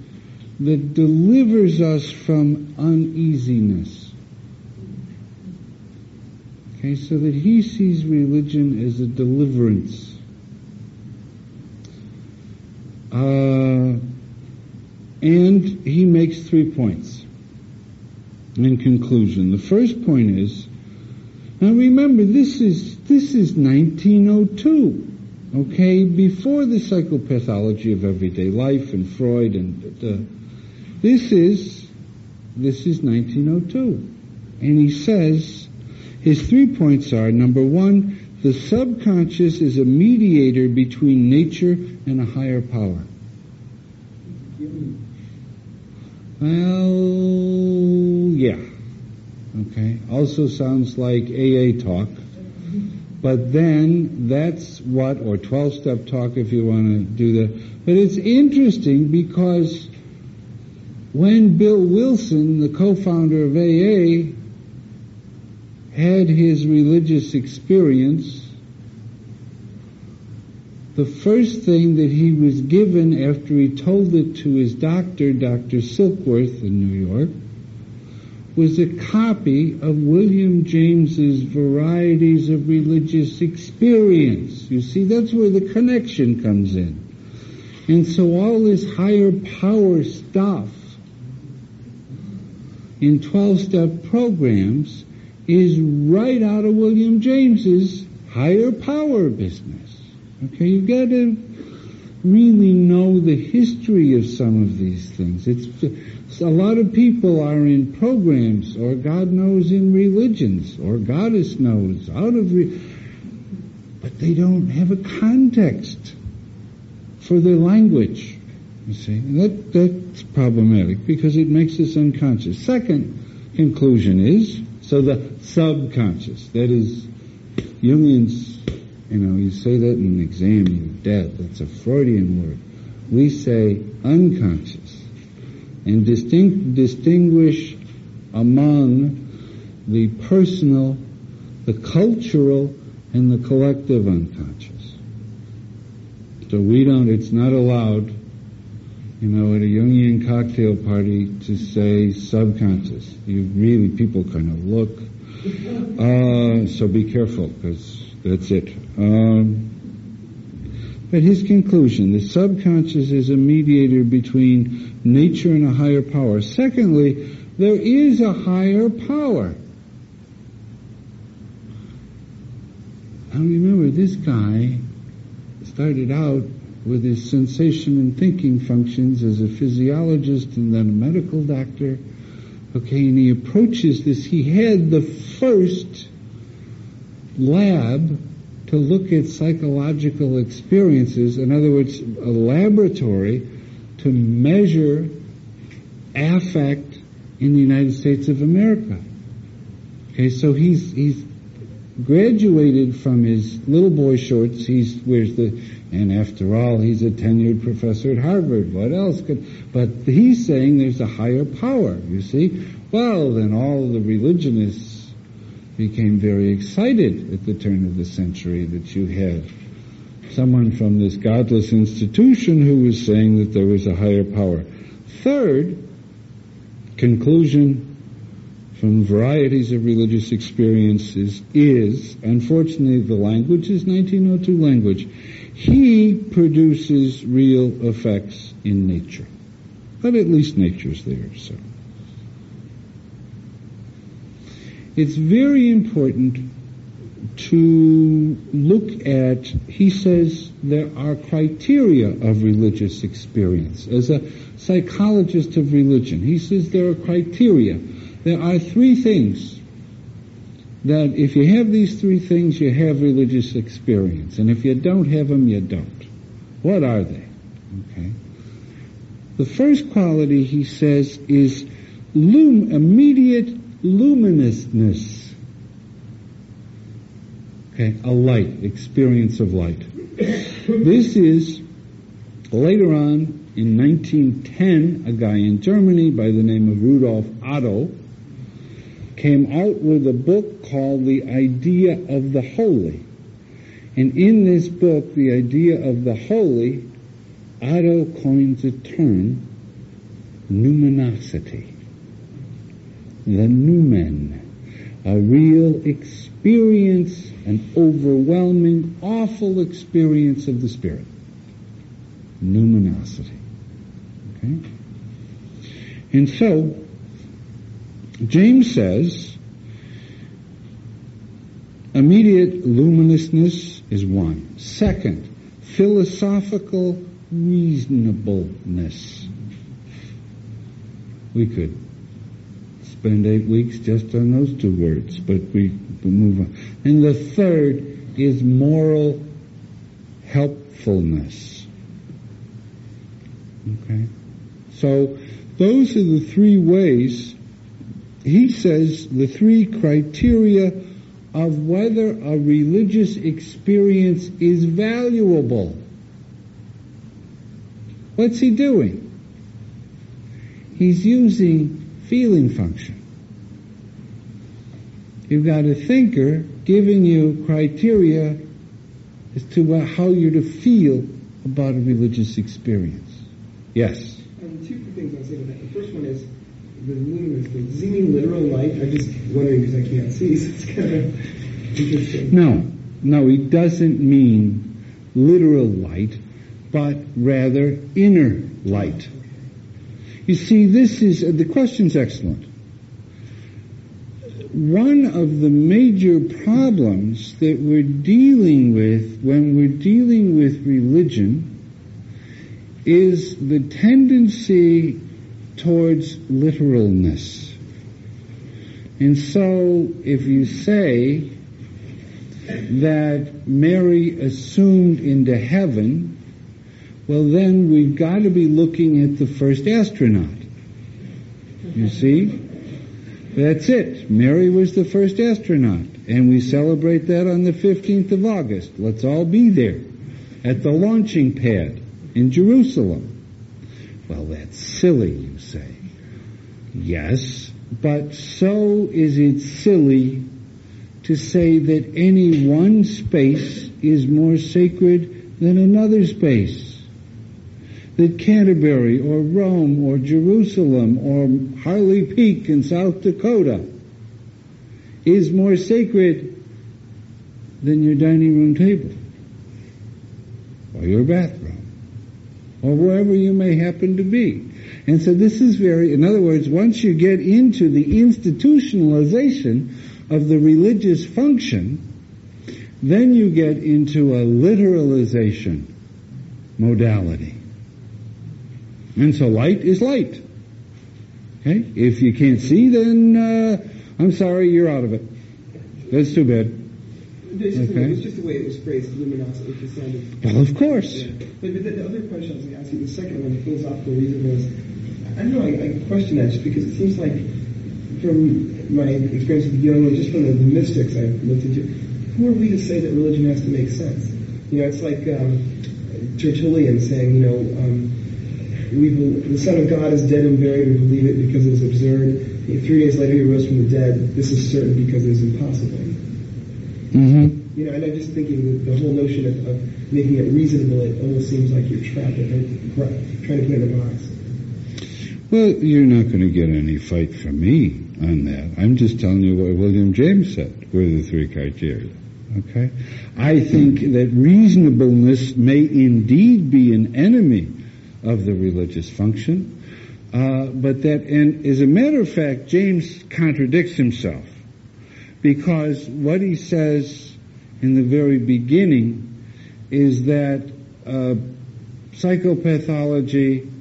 that delivers us from uneasiness. Okay, so that he sees religion as a deliverance. Uh, and he makes three points in conclusion. The first point is, now remember this is, this is 1902. Okay, before the psychopathology of everyday life and Freud and uh, this is this is 1902, and he says his three points are, number one, The subconscious is a mediator between nature and a higher power. Well, yeah. Okay. Also sounds like AA talk. But then that's what, or 12 step talk if you want to do that. But it's interesting because when Bill Wilson, the co-founder of AA, had his religious experience, the first thing that he was given after he told it to his doctor, Dr. Silkworth in New York, was a copy of William James's Varieties of Religious Experience. You see, that's where the connection comes in. And so all this higher power stuff in 12-step programs is right out of William James's higher power business. Okay, you've got to really know the history of some of these things. It's a lot of people are in programs, or God knows in religions, or Goddess knows out of, re- but they don't have a context for their language. You see, that that's problematic because it makes us unconscious. Second conclusion is so the subconscious, that is Jungian's you know, you say that in an exam, you're dead. That's a Freudian word. We say unconscious and distinct, distinguish among the personal, the cultural, and the collective unconscious. So we don't, it's not allowed, you know, at a Jungian cocktail party to say subconscious. You really, people kind of look. Uh, so be careful because that's it. Um, but his conclusion, the subconscious is a mediator between nature and a higher power. Secondly, there is a higher power. Now remember, this guy started out with his sensation and thinking functions as a physiologist and then a medical doctor. Okay, and he approaches this. He had the first lab to look at psychological experiences. In other words, a laboratory to measure affect in the United States of America. Okay, so he's he's graduated from his little boy shorts. He's wears the and after all, he's a tenured professor at Harvard. What else could? But he's saying there's a higher power. You see, well then all the religionists became very excited at the turn of the century that you had someone from this godless institution who was saying that there was a higher power. Third, conclusion from varieties of religious experiences is, unfortunately the language is 1902 language, he produces real effects in nature. But at least nature's there, so. it's very important to look at, he says there are criteria of religious experience. As a psychologist of religion, he says there are criteria. There are three things that if you have these three things, you have religious experience. And if you don't have them, you don't. What are they? Okay. The first quality, he says, is lum- immediate luminousness. Okay, a light, experience of light. this is later on in 1910, a guy in Germany by the name of Rudolf Otto came out with a book called The Idea of the Holy. And in this book, The Idea of the Holy, Otto coins a term, numinosity the numen, a real experience, an overwhelming, awful experience of the Spirit. Numinosity. Okay? And so, James says, immediate luminousness is one. Second, philosophical reasonableness. We could spend eight weeks just on those two words, but we, move on. And the third is moral helpfulness. Okay? So, those are the three ways, he says, the three criteria of whether a religious experience is valuable. What's he doing? He's using feeling function. You've got a thinker giving you criteria as to how you're to feel about a religious experience. Yes? Two things I'll say about that. The first one is the luminous thing. Does he mean literal light? I'm just wondering because I can't see, so <laughs> it's kind of interesting. No, no, he doesn't mean literal light, but rather inner light. You see, this is, uh, the question's excellent. One of the major problems that we're dealing with when we're dealing with religion is the tendency towards literalness. And so, if you say that Mary assumed into heaven, well then we've got to be looking at the first astronaut. You see? That's it. Mary was the first astronaut. And we celebrate that on the 15th of August. Let's all be there at the launching pad in Jerusalem. Well, that's silly, you say. Yes, but so is it silly to say that any one space is more sacred than another space that Canterbury or Rome or Jerusalem or Harney Peak in South Dakota is more sacred than your dining room table or your bathroom or wherever you may happen to be. And so this is very, in other words, once you get into the institutionalization of the religious function, then you get into a literalization modality. And so light is light. Okay? If you can't see, then uh, I'm sorry, you're out of it. That's too bad. Okay. it's just the way it was phrased, luminosity. It just sounded. Well, of course. Yeah. But, but the, the, other question I was going to ask you, the second one, the philosophical reason was, I don't know, I, I question that just because it seems like from my experience with the young and just from the, the mystics I've looked into, who are we to say that religion has to make sense? You know, it's like um, Tertullian saying, you know, um, we the Son of God is dead and buried. We believe it because it is absurd. Three days later, he rose from the dead. This is certain because it is impossible. Mm-hmm. You know, and I'm just thinking that the whole notion of, of making it reasonable, it almost seems like you're trapped it, trying to put it in a box. Well, you're not going to get any fight from me on that. I'm just telling you what William James said were the three criteria. Okay? I think that reasonableness may indeed be an enemy of the religious function. Uh, but that, and as a matter of fact, James contradicts himself because what he says in the very beginning is that uh, psychopathology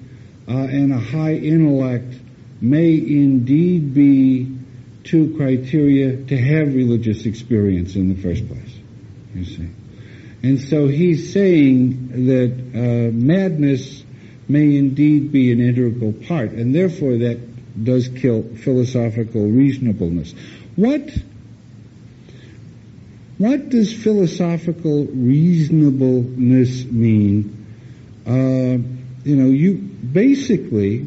uh, and a high intellect may indeed be two criteria to have religious experience in the first place. You see. And so he's saying that uh, madness may indeed be an integral part, and therefore that does kill philosophical reasonableness. What what does philosophical reasonableness mean? Uh, you know, you basically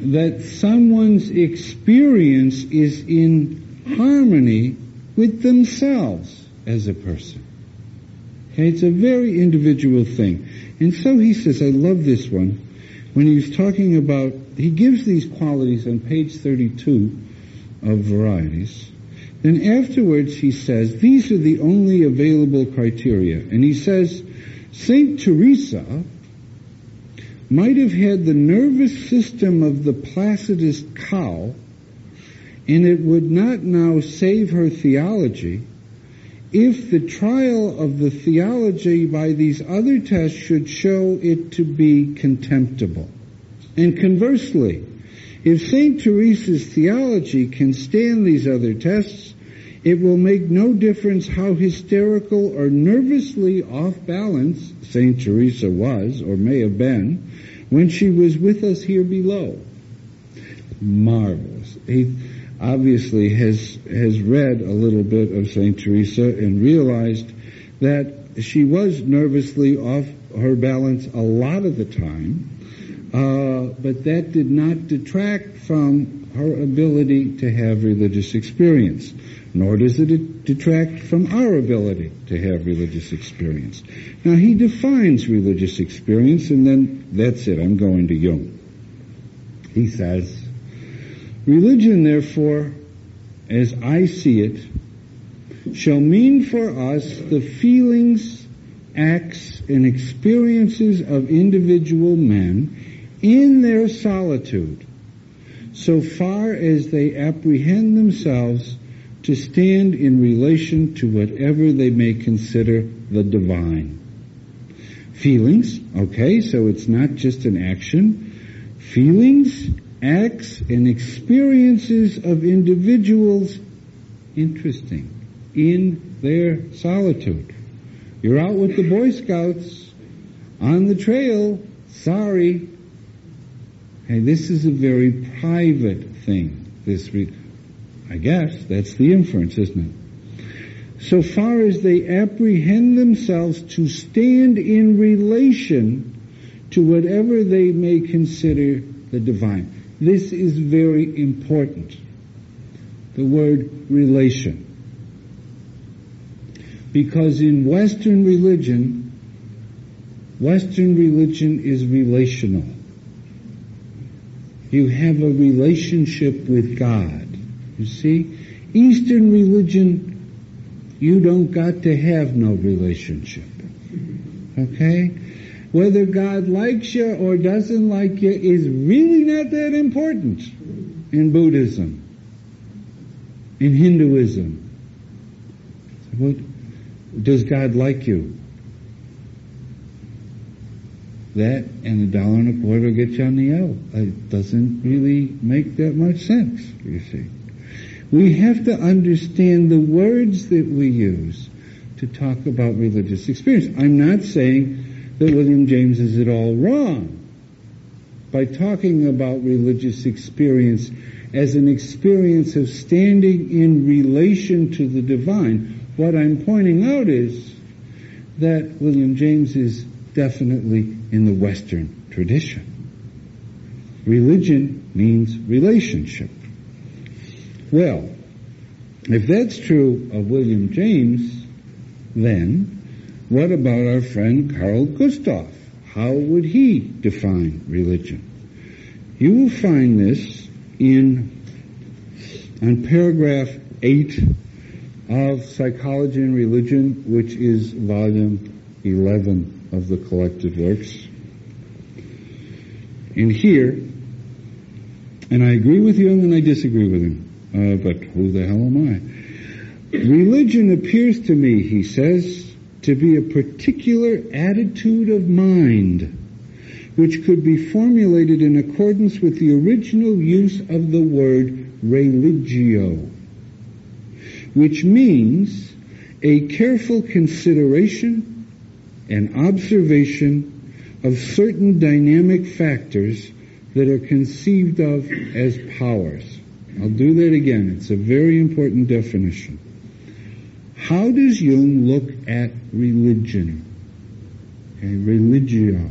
that someone's experience is in harmony with themselves as a person. Okay, it's a very individual thing. And so he says, I love this one, when he's talking about, he gives these qualities on page 32 of varieties. Then afterwards he says, these are the only available criteria. And he says, St. Teresa might have had the nervous system of the placidest cow, and it would not now save her theology if the trial of the theology by these other tests should show it to be contemptible. And conversely, if St. Teresa's theology can stand these other tests, It will make no difference how hysterical or nervously off balance St. Teresa was or may have been when she was with us here below. Marvelous. He obviously has, has read a little bit of St. Teresa and realized that she was nervously off her balance a lot of the time, uh, but that did not detract from her ability to have religious experience, nor does it detract from our ability to have religious experience. Now he defines religious experience and then that's it, I'm going to Jung. He says, religion therefore, as I see it, shall mean for us the feelings, acts, and experiences of individual men in their solitude, so far as they apprehend themselves to stand in relation to whatever they may consider the divine. Feelings, okay, so it's not just an action. Feelings, acts, and experiences of individuals, interesting, in their solitude. You're out with the Boy Scouts on the trail, sorry, and this is a very private thing. This, re- I guess, that's the inference, isn't it? So far as they apprehend themselves to stand in relation to whatever they may consider the divine. This is very important. The word relation. Because in Western religion, Western religion is relational. You have a relationship with God. You see? Eastern religion, you don't got to have no relationship. Okay? Whether God likes you or doesn't like you is really not that important in Buddhism, in Hinduism. What, does God like you? That and a dollar and a quarter will get you on the L. It doesn't really make that much sense, you see. We have to understand the words that we use to talk about religious experience. I'm not saying that William James is at all wrong by talking about religious experience as an experience of standing in relation to the divine. What I'm pointing out is that William James is definitely in the Western tradition. Religion means relationship. Well, if that's true of William James, then what about our friend Carl Gustav? How would he define religion? You will find this in on paragraph 8 of Psychology and Religion, which is volume 11 of the collected works. And here, and I agree with Jung and I disagree with him, uh, but who the hell am I? Religion appears to me, he says, to be a particular attitude of mind which could be formulated in accordance with the original use of the word religio, which means a careful consideration and observation of certain dynamic factors that are conceived of as powers. I'll do that again. It's a very important definition. How does Jung look at religion? Okay, religio.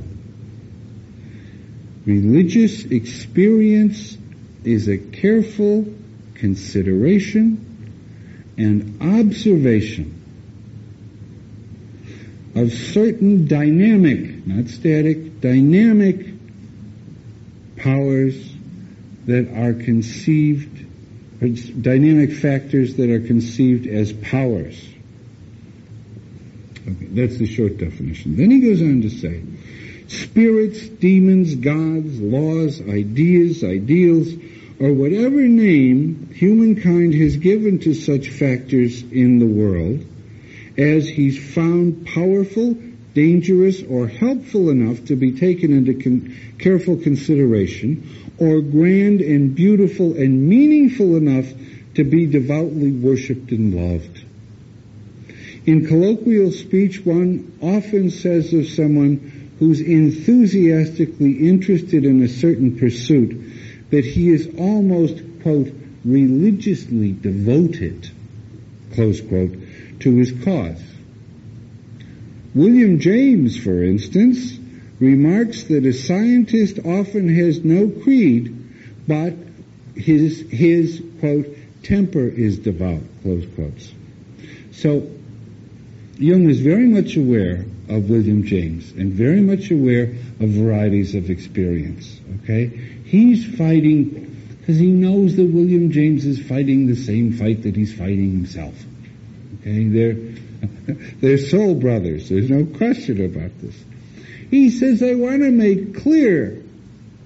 Religious experience is a careful consideration and observation of certain dynamic, not static, dynamic powers that are conceived, dynamic factors that are conceived as powers. Okay, that's the short definition. Then he goes on to say, spirits, demons, gods, laws, ideas, ideals, or whatever name humankind has given to such factors in the world, as he's found powerful, dangerous, or helpful enough to be taken into con- careful consideration, or grand and beautiful and meaningful enough to be devoutly worshipped and loved. In colloquial speech, one often says of someone who's enthusiastically interested in a certain pursuit that he is almost, quote, religiously devoted, close quote, to his cause. William James, for instance, remarks that a scientist often has no creed, but his, his, quote, temper is devout, close quotes. So, Jung is very much aware of William James and very much aware of varieties of experience, okay? He's fighting, because he knows that William James is fighting the same fight that he's fighting himself. Okay, they're, <laughs> they're soul brothers. There's no question about this. He says, I want to make clear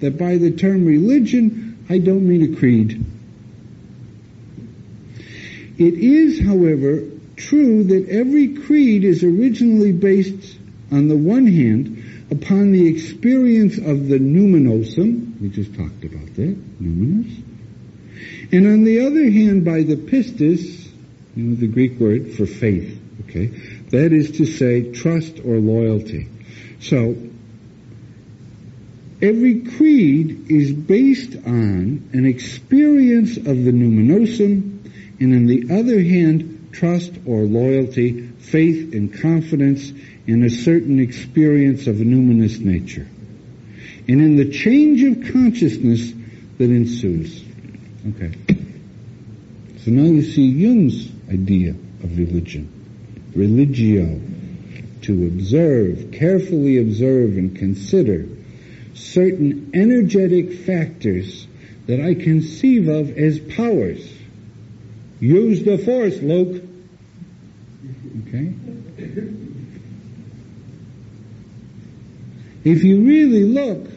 that by the term religion, I don't mean a creed. It is, however, true that every creed is originally based, on the one hand, upon the experience of the numinosum, we just talked about that, numinous, and on the other hand by the pistis, you know, the Greek word for faith, okay, that is to say trust or loyalty. So, every creed is based on an experience of the numinosum, and on the other hand, trust or loyalty, faith and confidence in a certain experience of a numinous nature. And in the change of consciousness that ensues. Okay. So now you see Jung's idea of religion. Religio. To observe, carefully observe and consider certain energetic factors that I conceive of as powers. Use the force, Luke. Okay? If you really look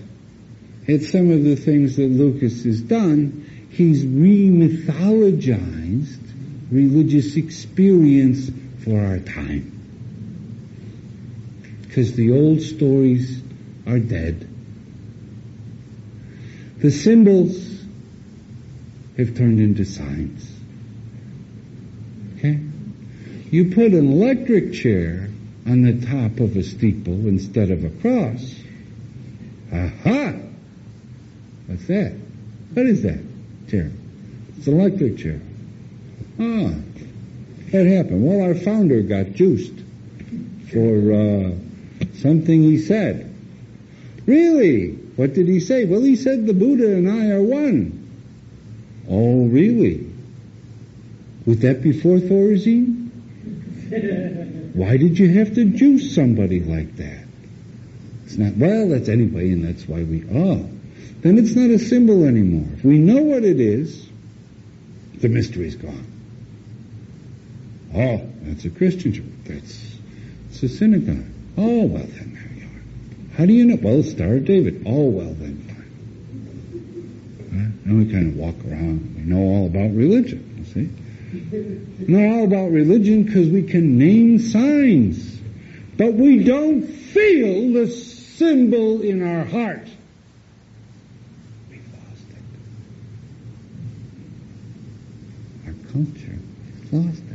at some of the things that Lucas has done, he's re-mythologized religious experience for our time. Because the old stories are dead. The symbols have turned into signs. Okay? You put an electric chair on the top of a steeple instead of a cross. Aha! What's that? What is that chair? It's an electric chair. Ah, what happened? Well, our founder got juiced for uh, something he said. Really? What did he say? Well, he said the Buddha and I are one. Oh, really? Would that be for Thorazine? Why did you have to juice somebody like that? It's not, well, that's anyway, and that's why we, oh. Then it's not a symbol anymore. If we know what it is, the mystery's gone. Oh, that's a Christian church. That's, it's a synagogue. Oh, well then, there you are. How do you know? Well, Star of David. Oh, well then, fine. Now we kind of walk around. We know all about religion, you see? know all about religion because we can name signs. But we don't feel the symbol in our heart. We've lost it. Our culture lost.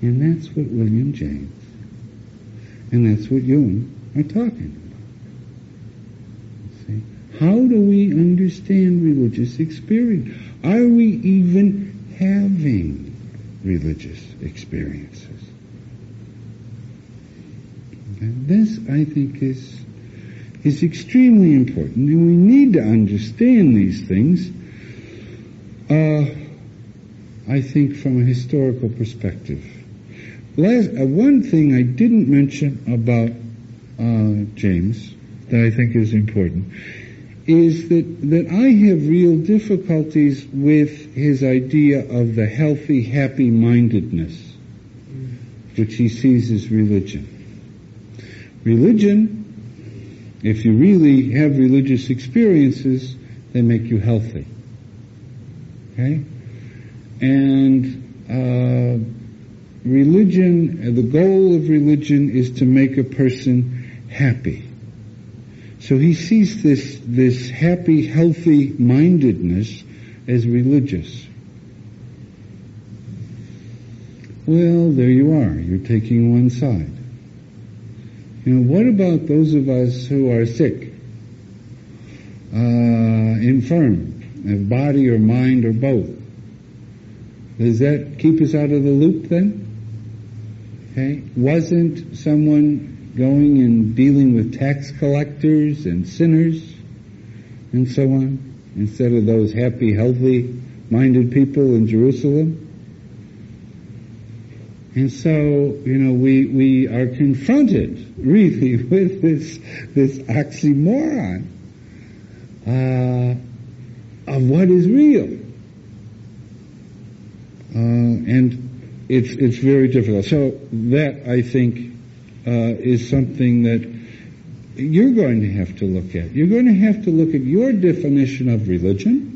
And that's what William James and that's what Jung are talking about. See? How do we understand religious experience? Are we even having religious experiences. And this, I think, is is extremely important, and we need to understand these things. Uh, I think from a historical perspective. Last, uh, one thing I didn't mention about uh, James that I think is important is that, that I have real difficulties with his idea of the healthy, happy mindedness, which he sees as religion. Religion, if you really have religious experiences, they make you healthy. Okay? And uh, religion, the goal of religion is to make a person happy. So he sees this, this happy, healthy mindedness as religious. Well, there you are. You're taking one side. You know, what about those of us who are sick, uh, infirm, of body or mind or both? Does that keep us out of the loop then? Okay? Wasn't someone going and dealing with tax collectors and sinners and so on instead of those happy, healthy minded people in Jerusalem? And so, you know, we, we are confronted really <laughs> with this, this oxymoron, uh, of what is real. Uh, and it's, it's very difficult. So that, I think, uh, is something that you're going to have to look at. You're going to have to look at your definition of religion.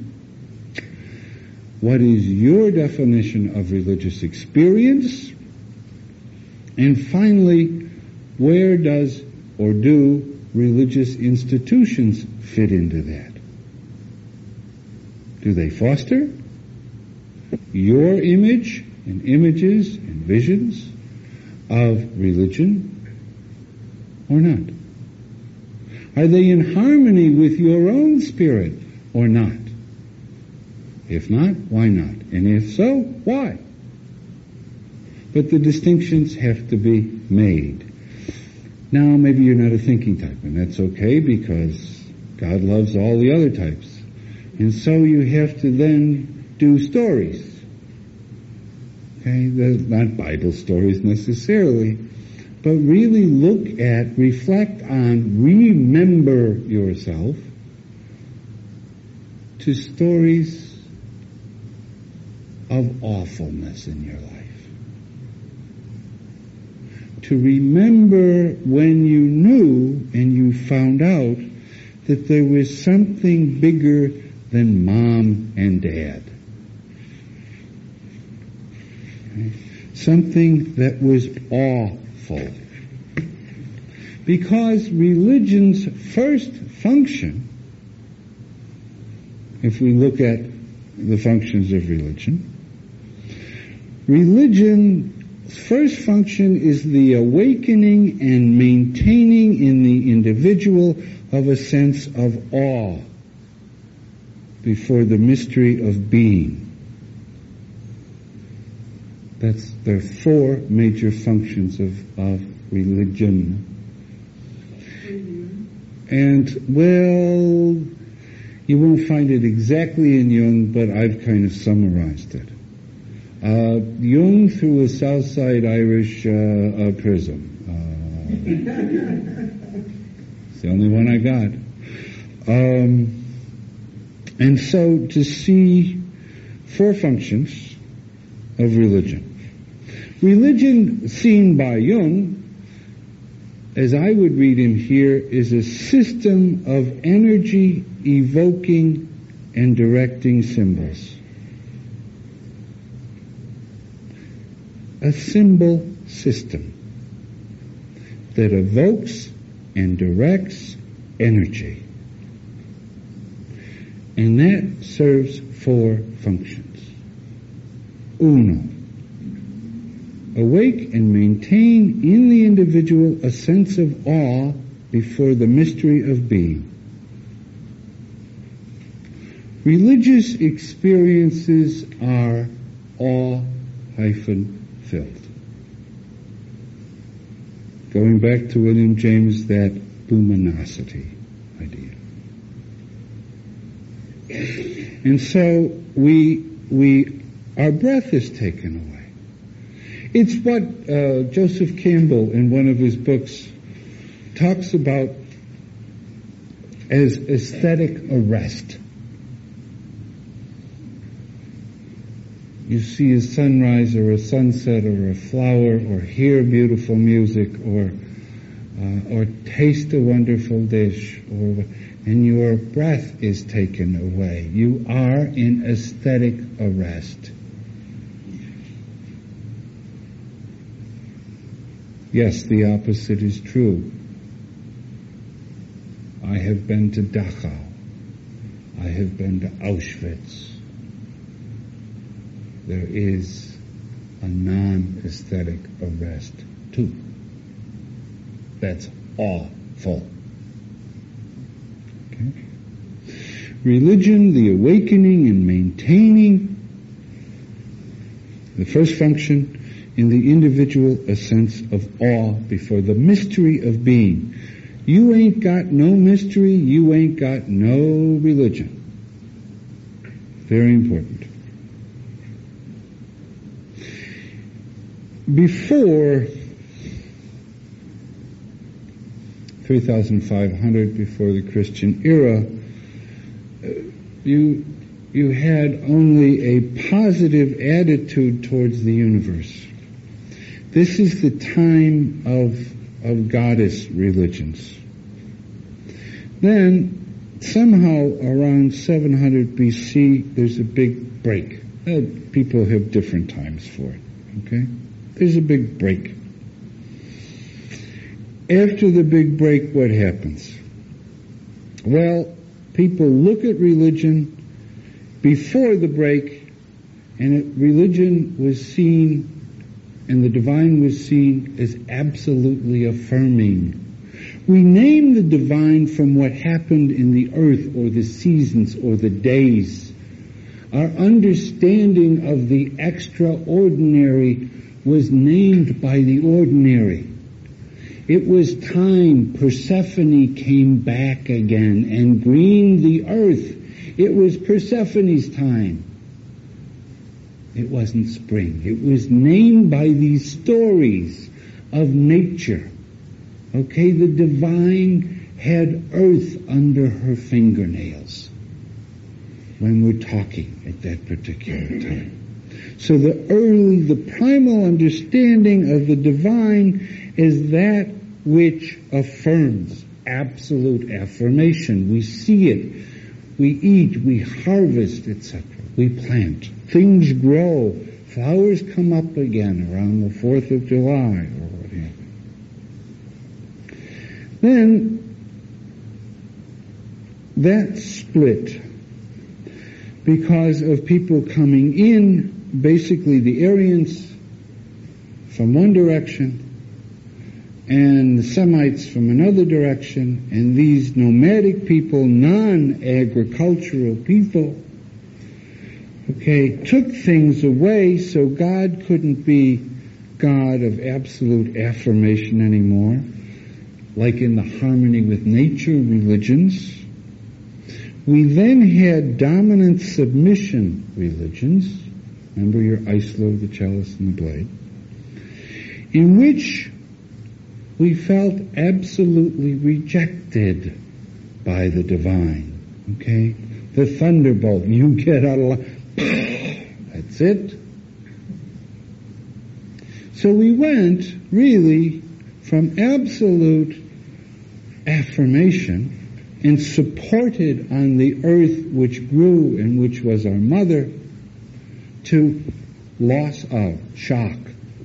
What is your definition of religious experience? And finally, where does or do religious institutions fit into that? Do they foster your image and images and visions of religion or not? Are they in harmony with your own spirit or not? If not, why not? And if so, why? But the distinctions have to be made. Now, maybe you're not a thinking type, and that's okay because God loves all the other types. And so you have to then do stories. Okay, They're not Bible stories necessarily, but really look at, reflect on, remember yourself to stories of awfulness in your life. To remember when you knew and you found out that there was something bigger than mom and dad. Okay? Something that was awful. Because religion's first function, if we look at the functions of religion, religion's first function is the awakening and maintaining in the individual of a sense of awe before the mystery of being. That's the four major functions of, of religion. And, well, you won't find it exactly in Jung, but I've kind of summarized it. Uh, Jung through a Southside Irish uh, uh, prism. <laughs> it's the only one I got. Um, and so to see four functions of religion. Religion seen by Jung as I would read him here, is a system of energy evoking and directing symbols. A symbol system that evokes and directs energy. And that serves four functions. Uno awake and maintain in the individual a sense of awe before the mystery of being. Religious experiences are awe-filled. Going back to William James, that luminosity idea. And so we, we, our breath is taken away. It's what uh, Joseph Campbell, in one of his books, talks about as aesthetic arrest. You see a sunrise or a sunset or a flower or hear beautiful music or uh, or taste a wonderful dish or and your breath is taken away. You are in aesthetic arrest. Yes, the opposite is true. I have been to Dachau. I have been to Auschwitz. There is a non-aesthetic arrest too. That's awful. Okay? Religion, the awakening and maintaining the first function in the individual a sense of awe before the mystery of being. You ain't got no mystery, you ain't got no religion. Very important. Before 3500, before the Christian era, uh, you you had only a positive attitude towards the universe. This is the time of, of goddess religions. Then, somehow around 700 BC, there's a big break. Uh, people have different times for it, okay? There's a big break. After the big break, what happens? Well, people look at religion before the break, and it, religion was seen, and the divine was seen as absolutely affirming. We name the divine from what happened in the earth or the seasons or the days. Our understanding of the extraordinary was named by the ordinary. It was time Persephone came back again and greened the earth it was Persephone's time. It wasn't spring. It was named by these stories of nature. Okay, the divine had earth under her fingernails when we're talking at that particular time. So the early, the primal understanding of the divine is that which affirms absolute affirmation. We see it we eat, we harvest, etc. We plant. Things grow. Flowers come up again around the 4th of July or whatever. Then, that split because of people coming in, basically the Aryans from one direction and the Semites from another direction, and these nomadic people, non-agricultural people, okay, took things away so God couldn't be God of absolute affirmation anymore, like in the harmony with nature religions. We then had dominant submission religions. Remember your Eisler, the chalice, and the blade. In which we felt absolutely rejected by the divine. Okay? The thunderbolt, you get out of line. <clears throat> That's it. So we went really from absolute affirmation and supported on the earth which grew and which was our mother to loss of, shock,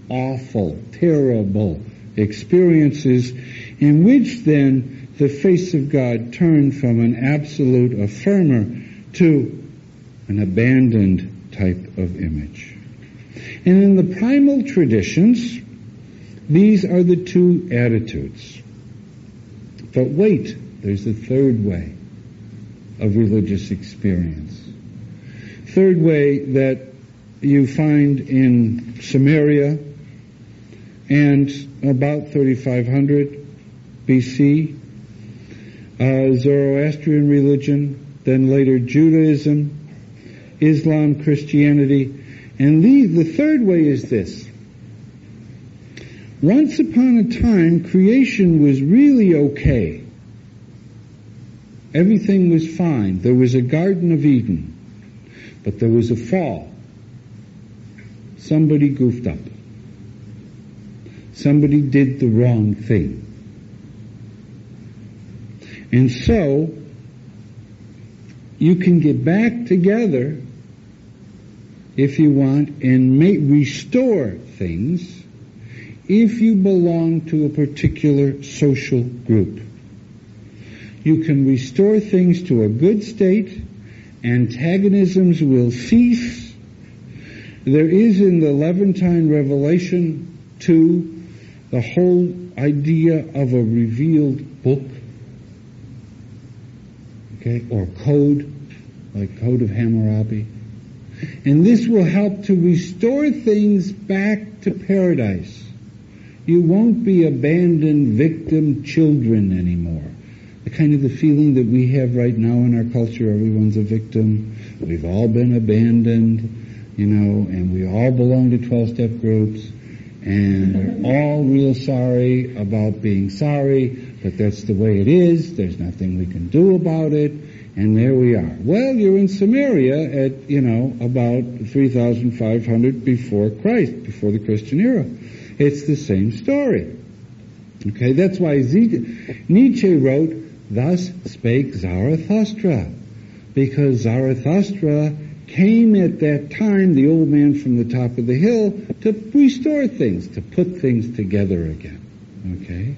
awful, terrible, experiences in which then the face of God turned from an absolute affirmer to an abandoned type of image. And in the primal traditions, these are the two attitudes. But wait, there's a third way of religious experience. Third way that you find in Sumeria and about 3500 BC, uh, Zoroastrian religion, then later Judaism, Islam, Christianity, and the, the third way is this. Once upon a time, creation was really okay. Everything was fine. There was a Garden of Eden. But there was a fall. Somebody goofed up. Somebody did the wrong thing. And so, you can get back together if you want and make, restore things if you belong to a particular social group. You can restore things to a good state, antagonisms will cease, There is in the Levantine Revelation 2 the whole idea of a revealed book, okay, or code, like Code of Hammurabi. And this will help to restore things back to paradise. You won't be abandoned victim children anymore. The kind of the feeling that we have right now in our culture, everyone's a victim. We've all been abandoned, you know, and we all belong to 12-step groups and we're all real sorry about being sorry, but that's the way it is. There's nothing we can do about it. And there we are. Well, you're in Sumeria at, you know, about 3,500 before Christ, before the Christian era. It's the same story. Okay, that's why Nietzsche wrote, Thus spake Zarathustra. Because Zarathustra came at that time, the old man from the top of the hill, to restore things, to put things together again. Okay?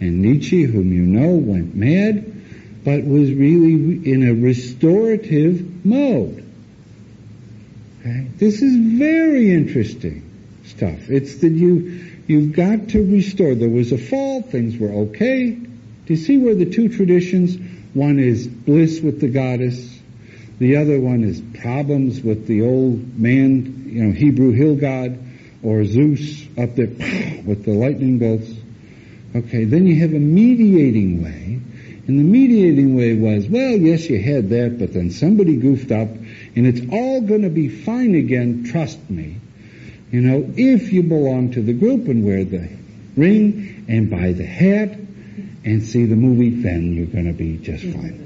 And Nietzsche, whom you know, went mad, but was really in a restorative mode. Okay? This is very interesting stuff. It's that you, you've got to restore. There was a fall, things were okay. Do you see where the two traditions, one is bliss with the goddess, the other one is problems with the old man, you know, Hebrew hill god, or Zeus up there <sniffs> with the lightning bolts. Okay, then you have a mediating way, and the mediating way was, well, yes, you had that, but then somebody goofed up, and it's all going to be fine again, trust me. You know, if you belong to the group and wear the ring and buy the hat and see the movie, then you're going to be just fine.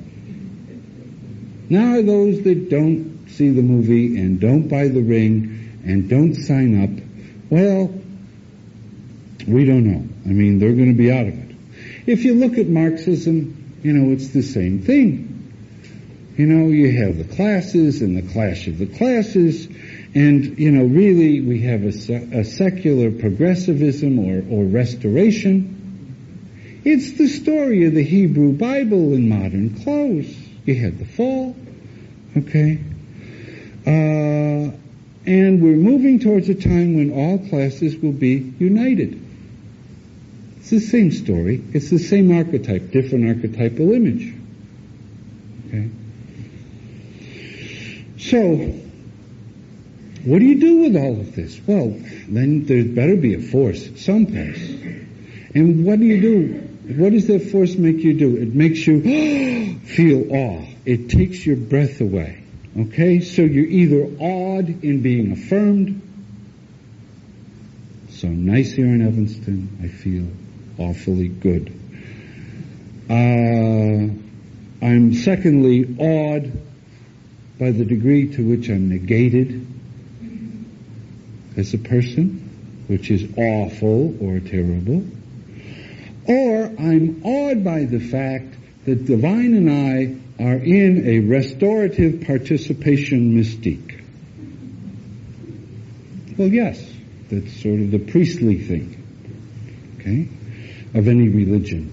Now those that don't see the movie and don't buy the ring and don't sign up, well, we don't know. I mean, they're going to be out of it. If you look at Marxism, you know, it's the same thing. You know, you have the classes and the clash of the classes, and, you know, really we have a, a secular progressivism or, or restoration. It's the story of the Hebrew Bible in modern clothes. You had the fall, okay? Uh, and we're moving towards a time when all classes will be united. It's the same story. It's the same archetype, different archetypal image. Okay? So, what do you do with all of this? Well, then there better be a force someplace. And what do you do? What does that force make you do? It makes you <gasps> feel awe. It takes your breath away. Okay? So you're either awed in being affirmed. So nice here in Evanston. I feel awfully good. Uh, I'm secondly awed by the degree to which I'm negated as a person, which is awful or terrible. Or I'm awed by the fact that Divine and I are in a restorative participation mystique. Well, yes, that's sort of the priestly thing, okay, of any religion.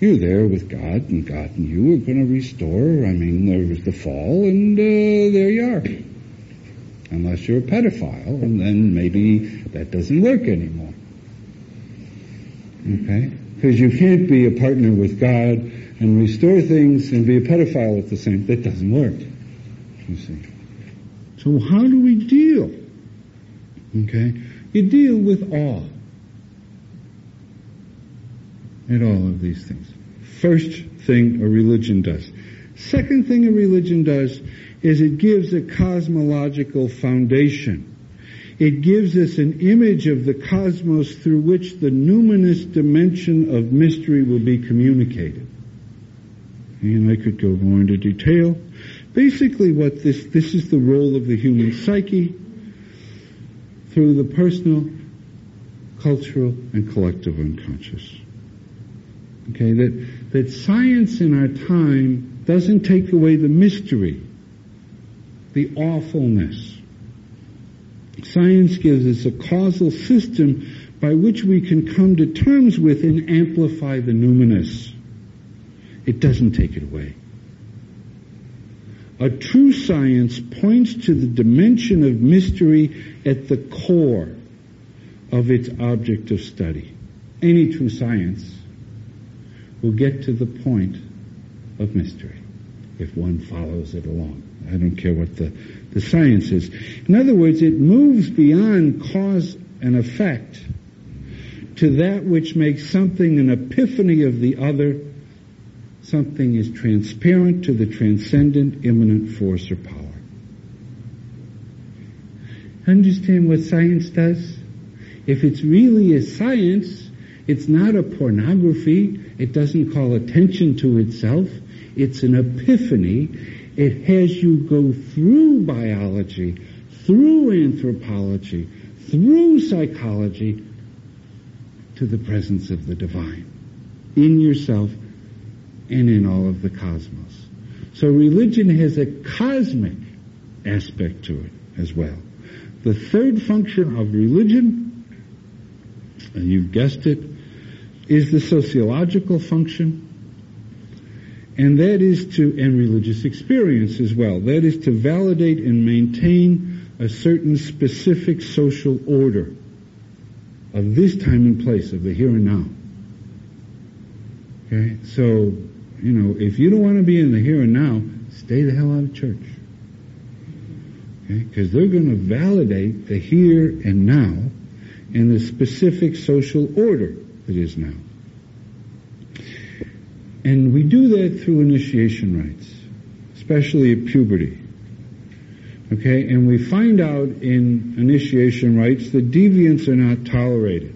You're there with God, and God and you are going to restore. I mean, there was the fall, and uh, there you are. Unless you're a pedophile, and then maybe that doesn't work anymore. Okay? Because you can't be a partner with God and restore things and be a pedophile at the same That doesn't work. You see. So how do we deal? Okay? You deal with awe at all of these things. First thing a religion does. Second thing a religion does is it gives a cosmological foundation it gives us an image of the cosmos through which the numinous dimension of mystery will be communicated. And I could go more into detail. Basically what this, this is the role of the human psyche through the personal, cultural, and collective unconscious. Okay, that, that science in our time doesn't take away the mystery, the awfulness, Science gives us a causal system by which we can come to terms with and amplify the numinous. It doesn't take it away. A true science points to the dimension of mystery at the core of its object of study. Any true science will get to the point of mystery if one follows it along. I don't care what the, the science is. In other words, it moves beyond cause and effect to that which makes something an epiphany of the other, something is transparent to the transcendent immanent force or power. Understand what science does? If it's really a science, it's not a pornography. It doesn't call attention to itself. It's an epiphany. It has you go through biology, through anthropology, through psychology, to the presence of the divine in yourself and in all of the cosmos. So religion has a cosmic aspect to it as well. The third function of religion, and you've guessed it, is the sociological function. And that is to, and religious experience as well. That is to validate and maintain a certain specific social order of this time and place, of the here and now. Okay? So, you know, if you don't want to be in the here and now, stay the hell out of church. Okay? Because they're going to validate the here and now in the specific social order that is now. And we do that through initiation rites, especially at puberty. Okay, and we find out in initiation rites that deviants are not tolerated.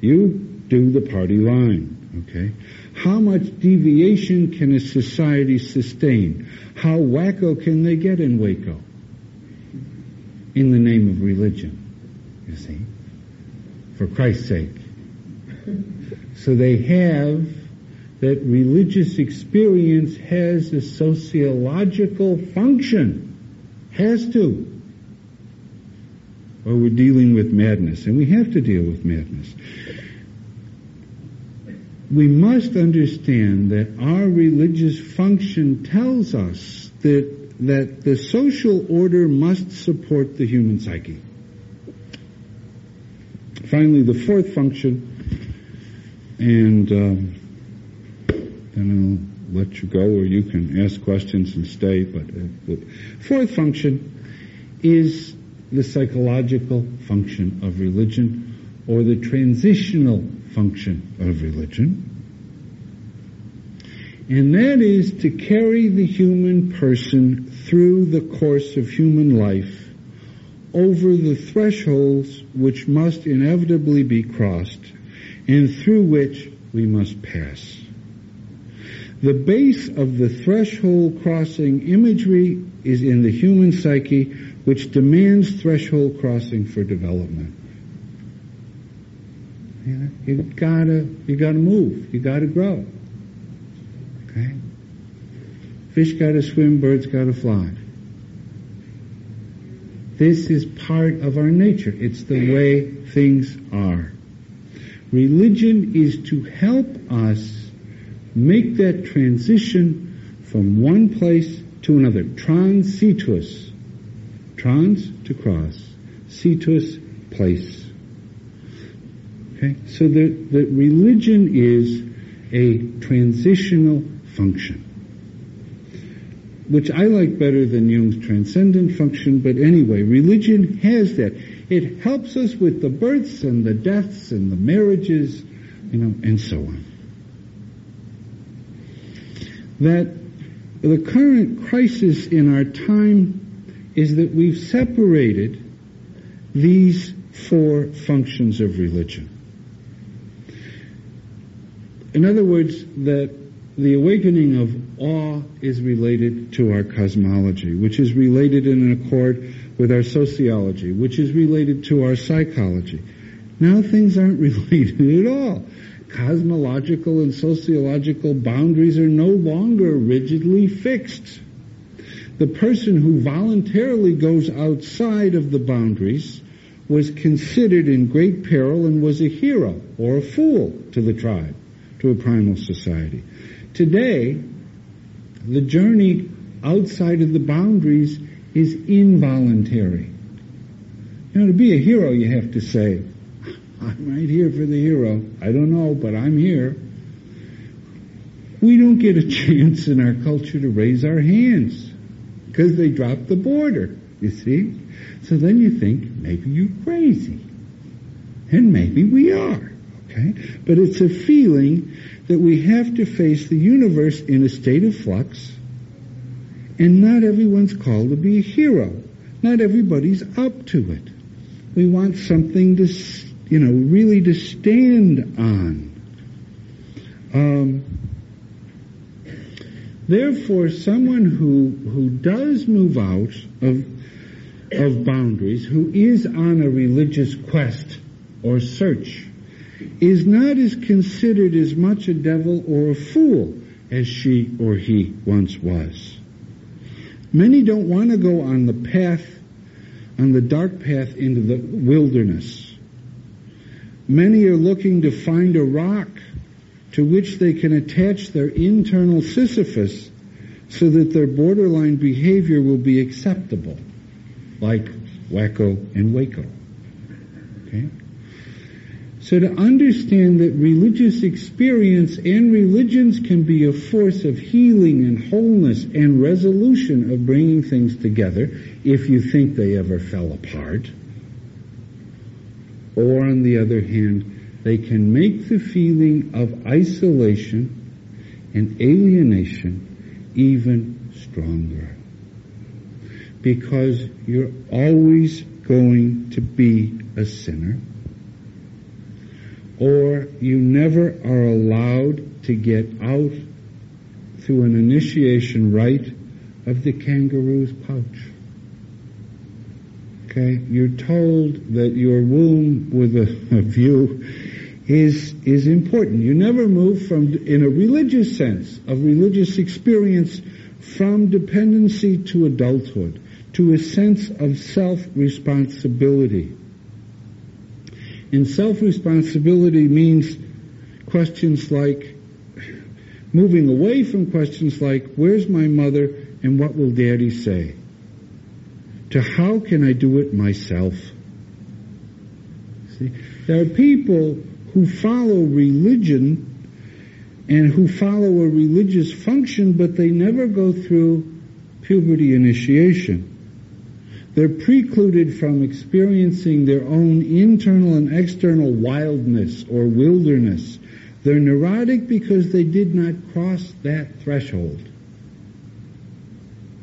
You do the party line. Okay, how much deviation can a society sustain? How wacko can they get in Waco? In the name of religion, you see, for Christ's sake. So they have that religious experience has a sociological function has to. Or we're dealing with madness, and we have to deal with madness. We must understand that our religious function tells us that, that the social order must support the human psyche. Finally, the fourth function, and um, then I'll let you go, or you can ask questions and stay. But uh, fourth function is the psychological function of religion, or the transitional function of religion. And that is to carry the human person through the course of human life over the thresholds which must inevitably be crossed and through which we must pass. The base of the threshold crossing imagery is in the human psyche, which demands threshold crossing for development. You, gotta, you gotta move. You gotta grow. Okay? Fish gotta swim, birds gotta fly. This is part of our nature. It's the way things are. Religion is to help us make that transition from one place to another. Transitus. Trans to cross. Situs, place. Okay? So the, the religion is a transitional function. Which I like better than Jung's transcendent function, but anyway, religion has that. It helps us with the births and the deaths and the marriages, you know, and so on that the current crisis in our time is that we've separated these four functions of religion. In other words, that the awakening of awe is related to our cosmology, which is related in accord with our sociology, which is related to our psychology. Now things aren't <laughs> related at all cosmological and sociological boundaries are no longer rigidly fixed. The person who voluntarily goes outside of the boundaries was considered in great peril and was a hero or a fool to the tribe, to a primal society. Today, the journey outside of the boundaries is involuntary. You know, to be a hero, you have to say, <laughs> I'm right here for the hero. I don't know, but I'm here. We don't get a <laughs> chance in our culture to raise our hands because they dropped the border, you see? So then you think, maybe you're crazy. And maybe we are, okay? But it's a feeling that we have to face the universe in a state of flux, and not everyone's called to be a hero. Not everybody's up to it. We want something to, you know, really to stand on. Um, therefore, someone who who does move out of of boundaries, who is on a religious quest or search, is not as considered as much a devil or a fool as she or he once was. Many don't want to go on the path, on the dark path into the wilderness. Many are looking to find a rock to which they can attach their internal Sisyphus so that their borderline behavior will be acceptable, like Wacko and Waco. Okay? So to understand that religious experience and religions can be a force of healing and wholeness and resolution of bringing things together if you think they ever fell apart. Or on the other hand, they can make the feeling of isolation and alienation even stronger. Because you're always going to be a sinner or you never are allowed to get out through an initiation rite of the kangaroo's pouch. Okay, you're told that your womb with a, <laughs> a view is is important. You never move from, in a religious sense, of religious experience, from dependency to adulthood, to a sense of self-responsibility. And self-responsibility means questions like, moving away from questions like, where's my mother and what will daddy say? To how can I do it myself? See, there are people who follow religion and who follow a religious function, but they never go through puberty initiation. They're precluded from experiencing their own internal and external wildness or wilderness. They're neurotic because they did not cross that threshold.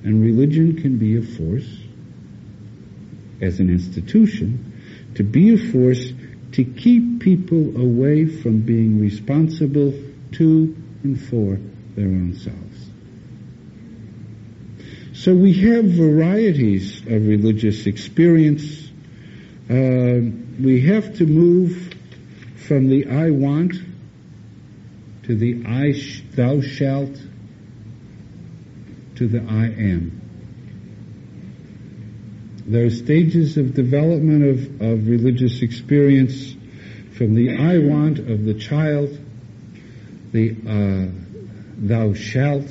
And religion can be a force, as an institution, to be a force to keep people away from being responsible to and for their own selves. So we have varieties of religious experience. Uh, we have to move from the I want to the I sh- thou shalt to the I am. There are stages of development of, of religious experience from the I want of the child, the uh, thou shalt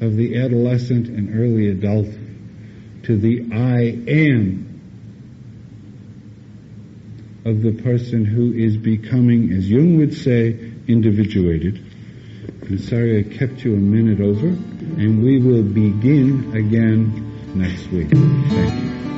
of the adolescent and early adult, to the I am of the person who is becoming, as Jung would say, individuated. I'm sorry I kept you a minute over, and we will begin again next week. Thank you.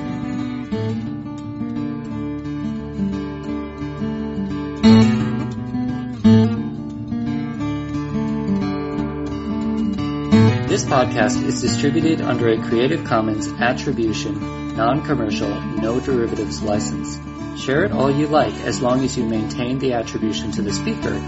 Podcast is distributed under a Creative Commons Attribution, Non-Commercial, No Derivatives license. Share it all you like as long as you maintain the attribution to the speaker,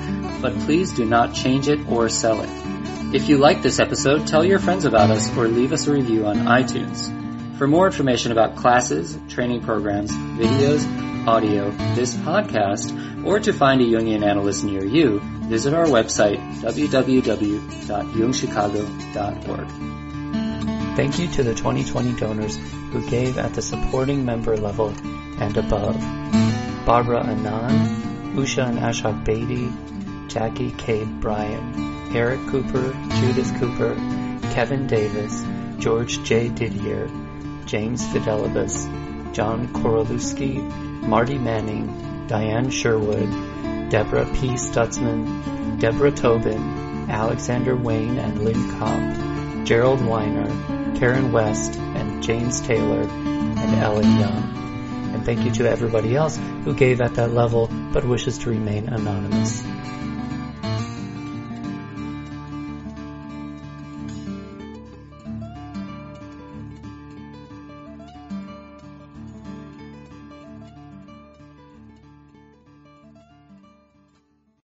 but please do not change it or sell it. If you like this episode, tell your friends about us or leave us a review on iTunes. For more information about classes, training programs, videos, audio, this podcast, or to find a Jungian analyst near you, visit our website www.jungchicago.org. Thank you to the 2020 donors who gave at the supporting member level and above. Barbara Anand, Usha and Ashok Beatty, Jackie K. Bryan, Eric Cooper, Judith Cooper, Kevin Davis, George J. Didier, James Fidelibus, John Korolewski, Marty Manning, Diane Sherwood, Deborah P. Stutzman, Deborah Tobin, Alexander Wayne and Lynn Kopp, Gerald Weiner, Karen West, and James Taylor, and Ellen Young. And thank you to everybody else who gave at that level but wishes to remain anonymous.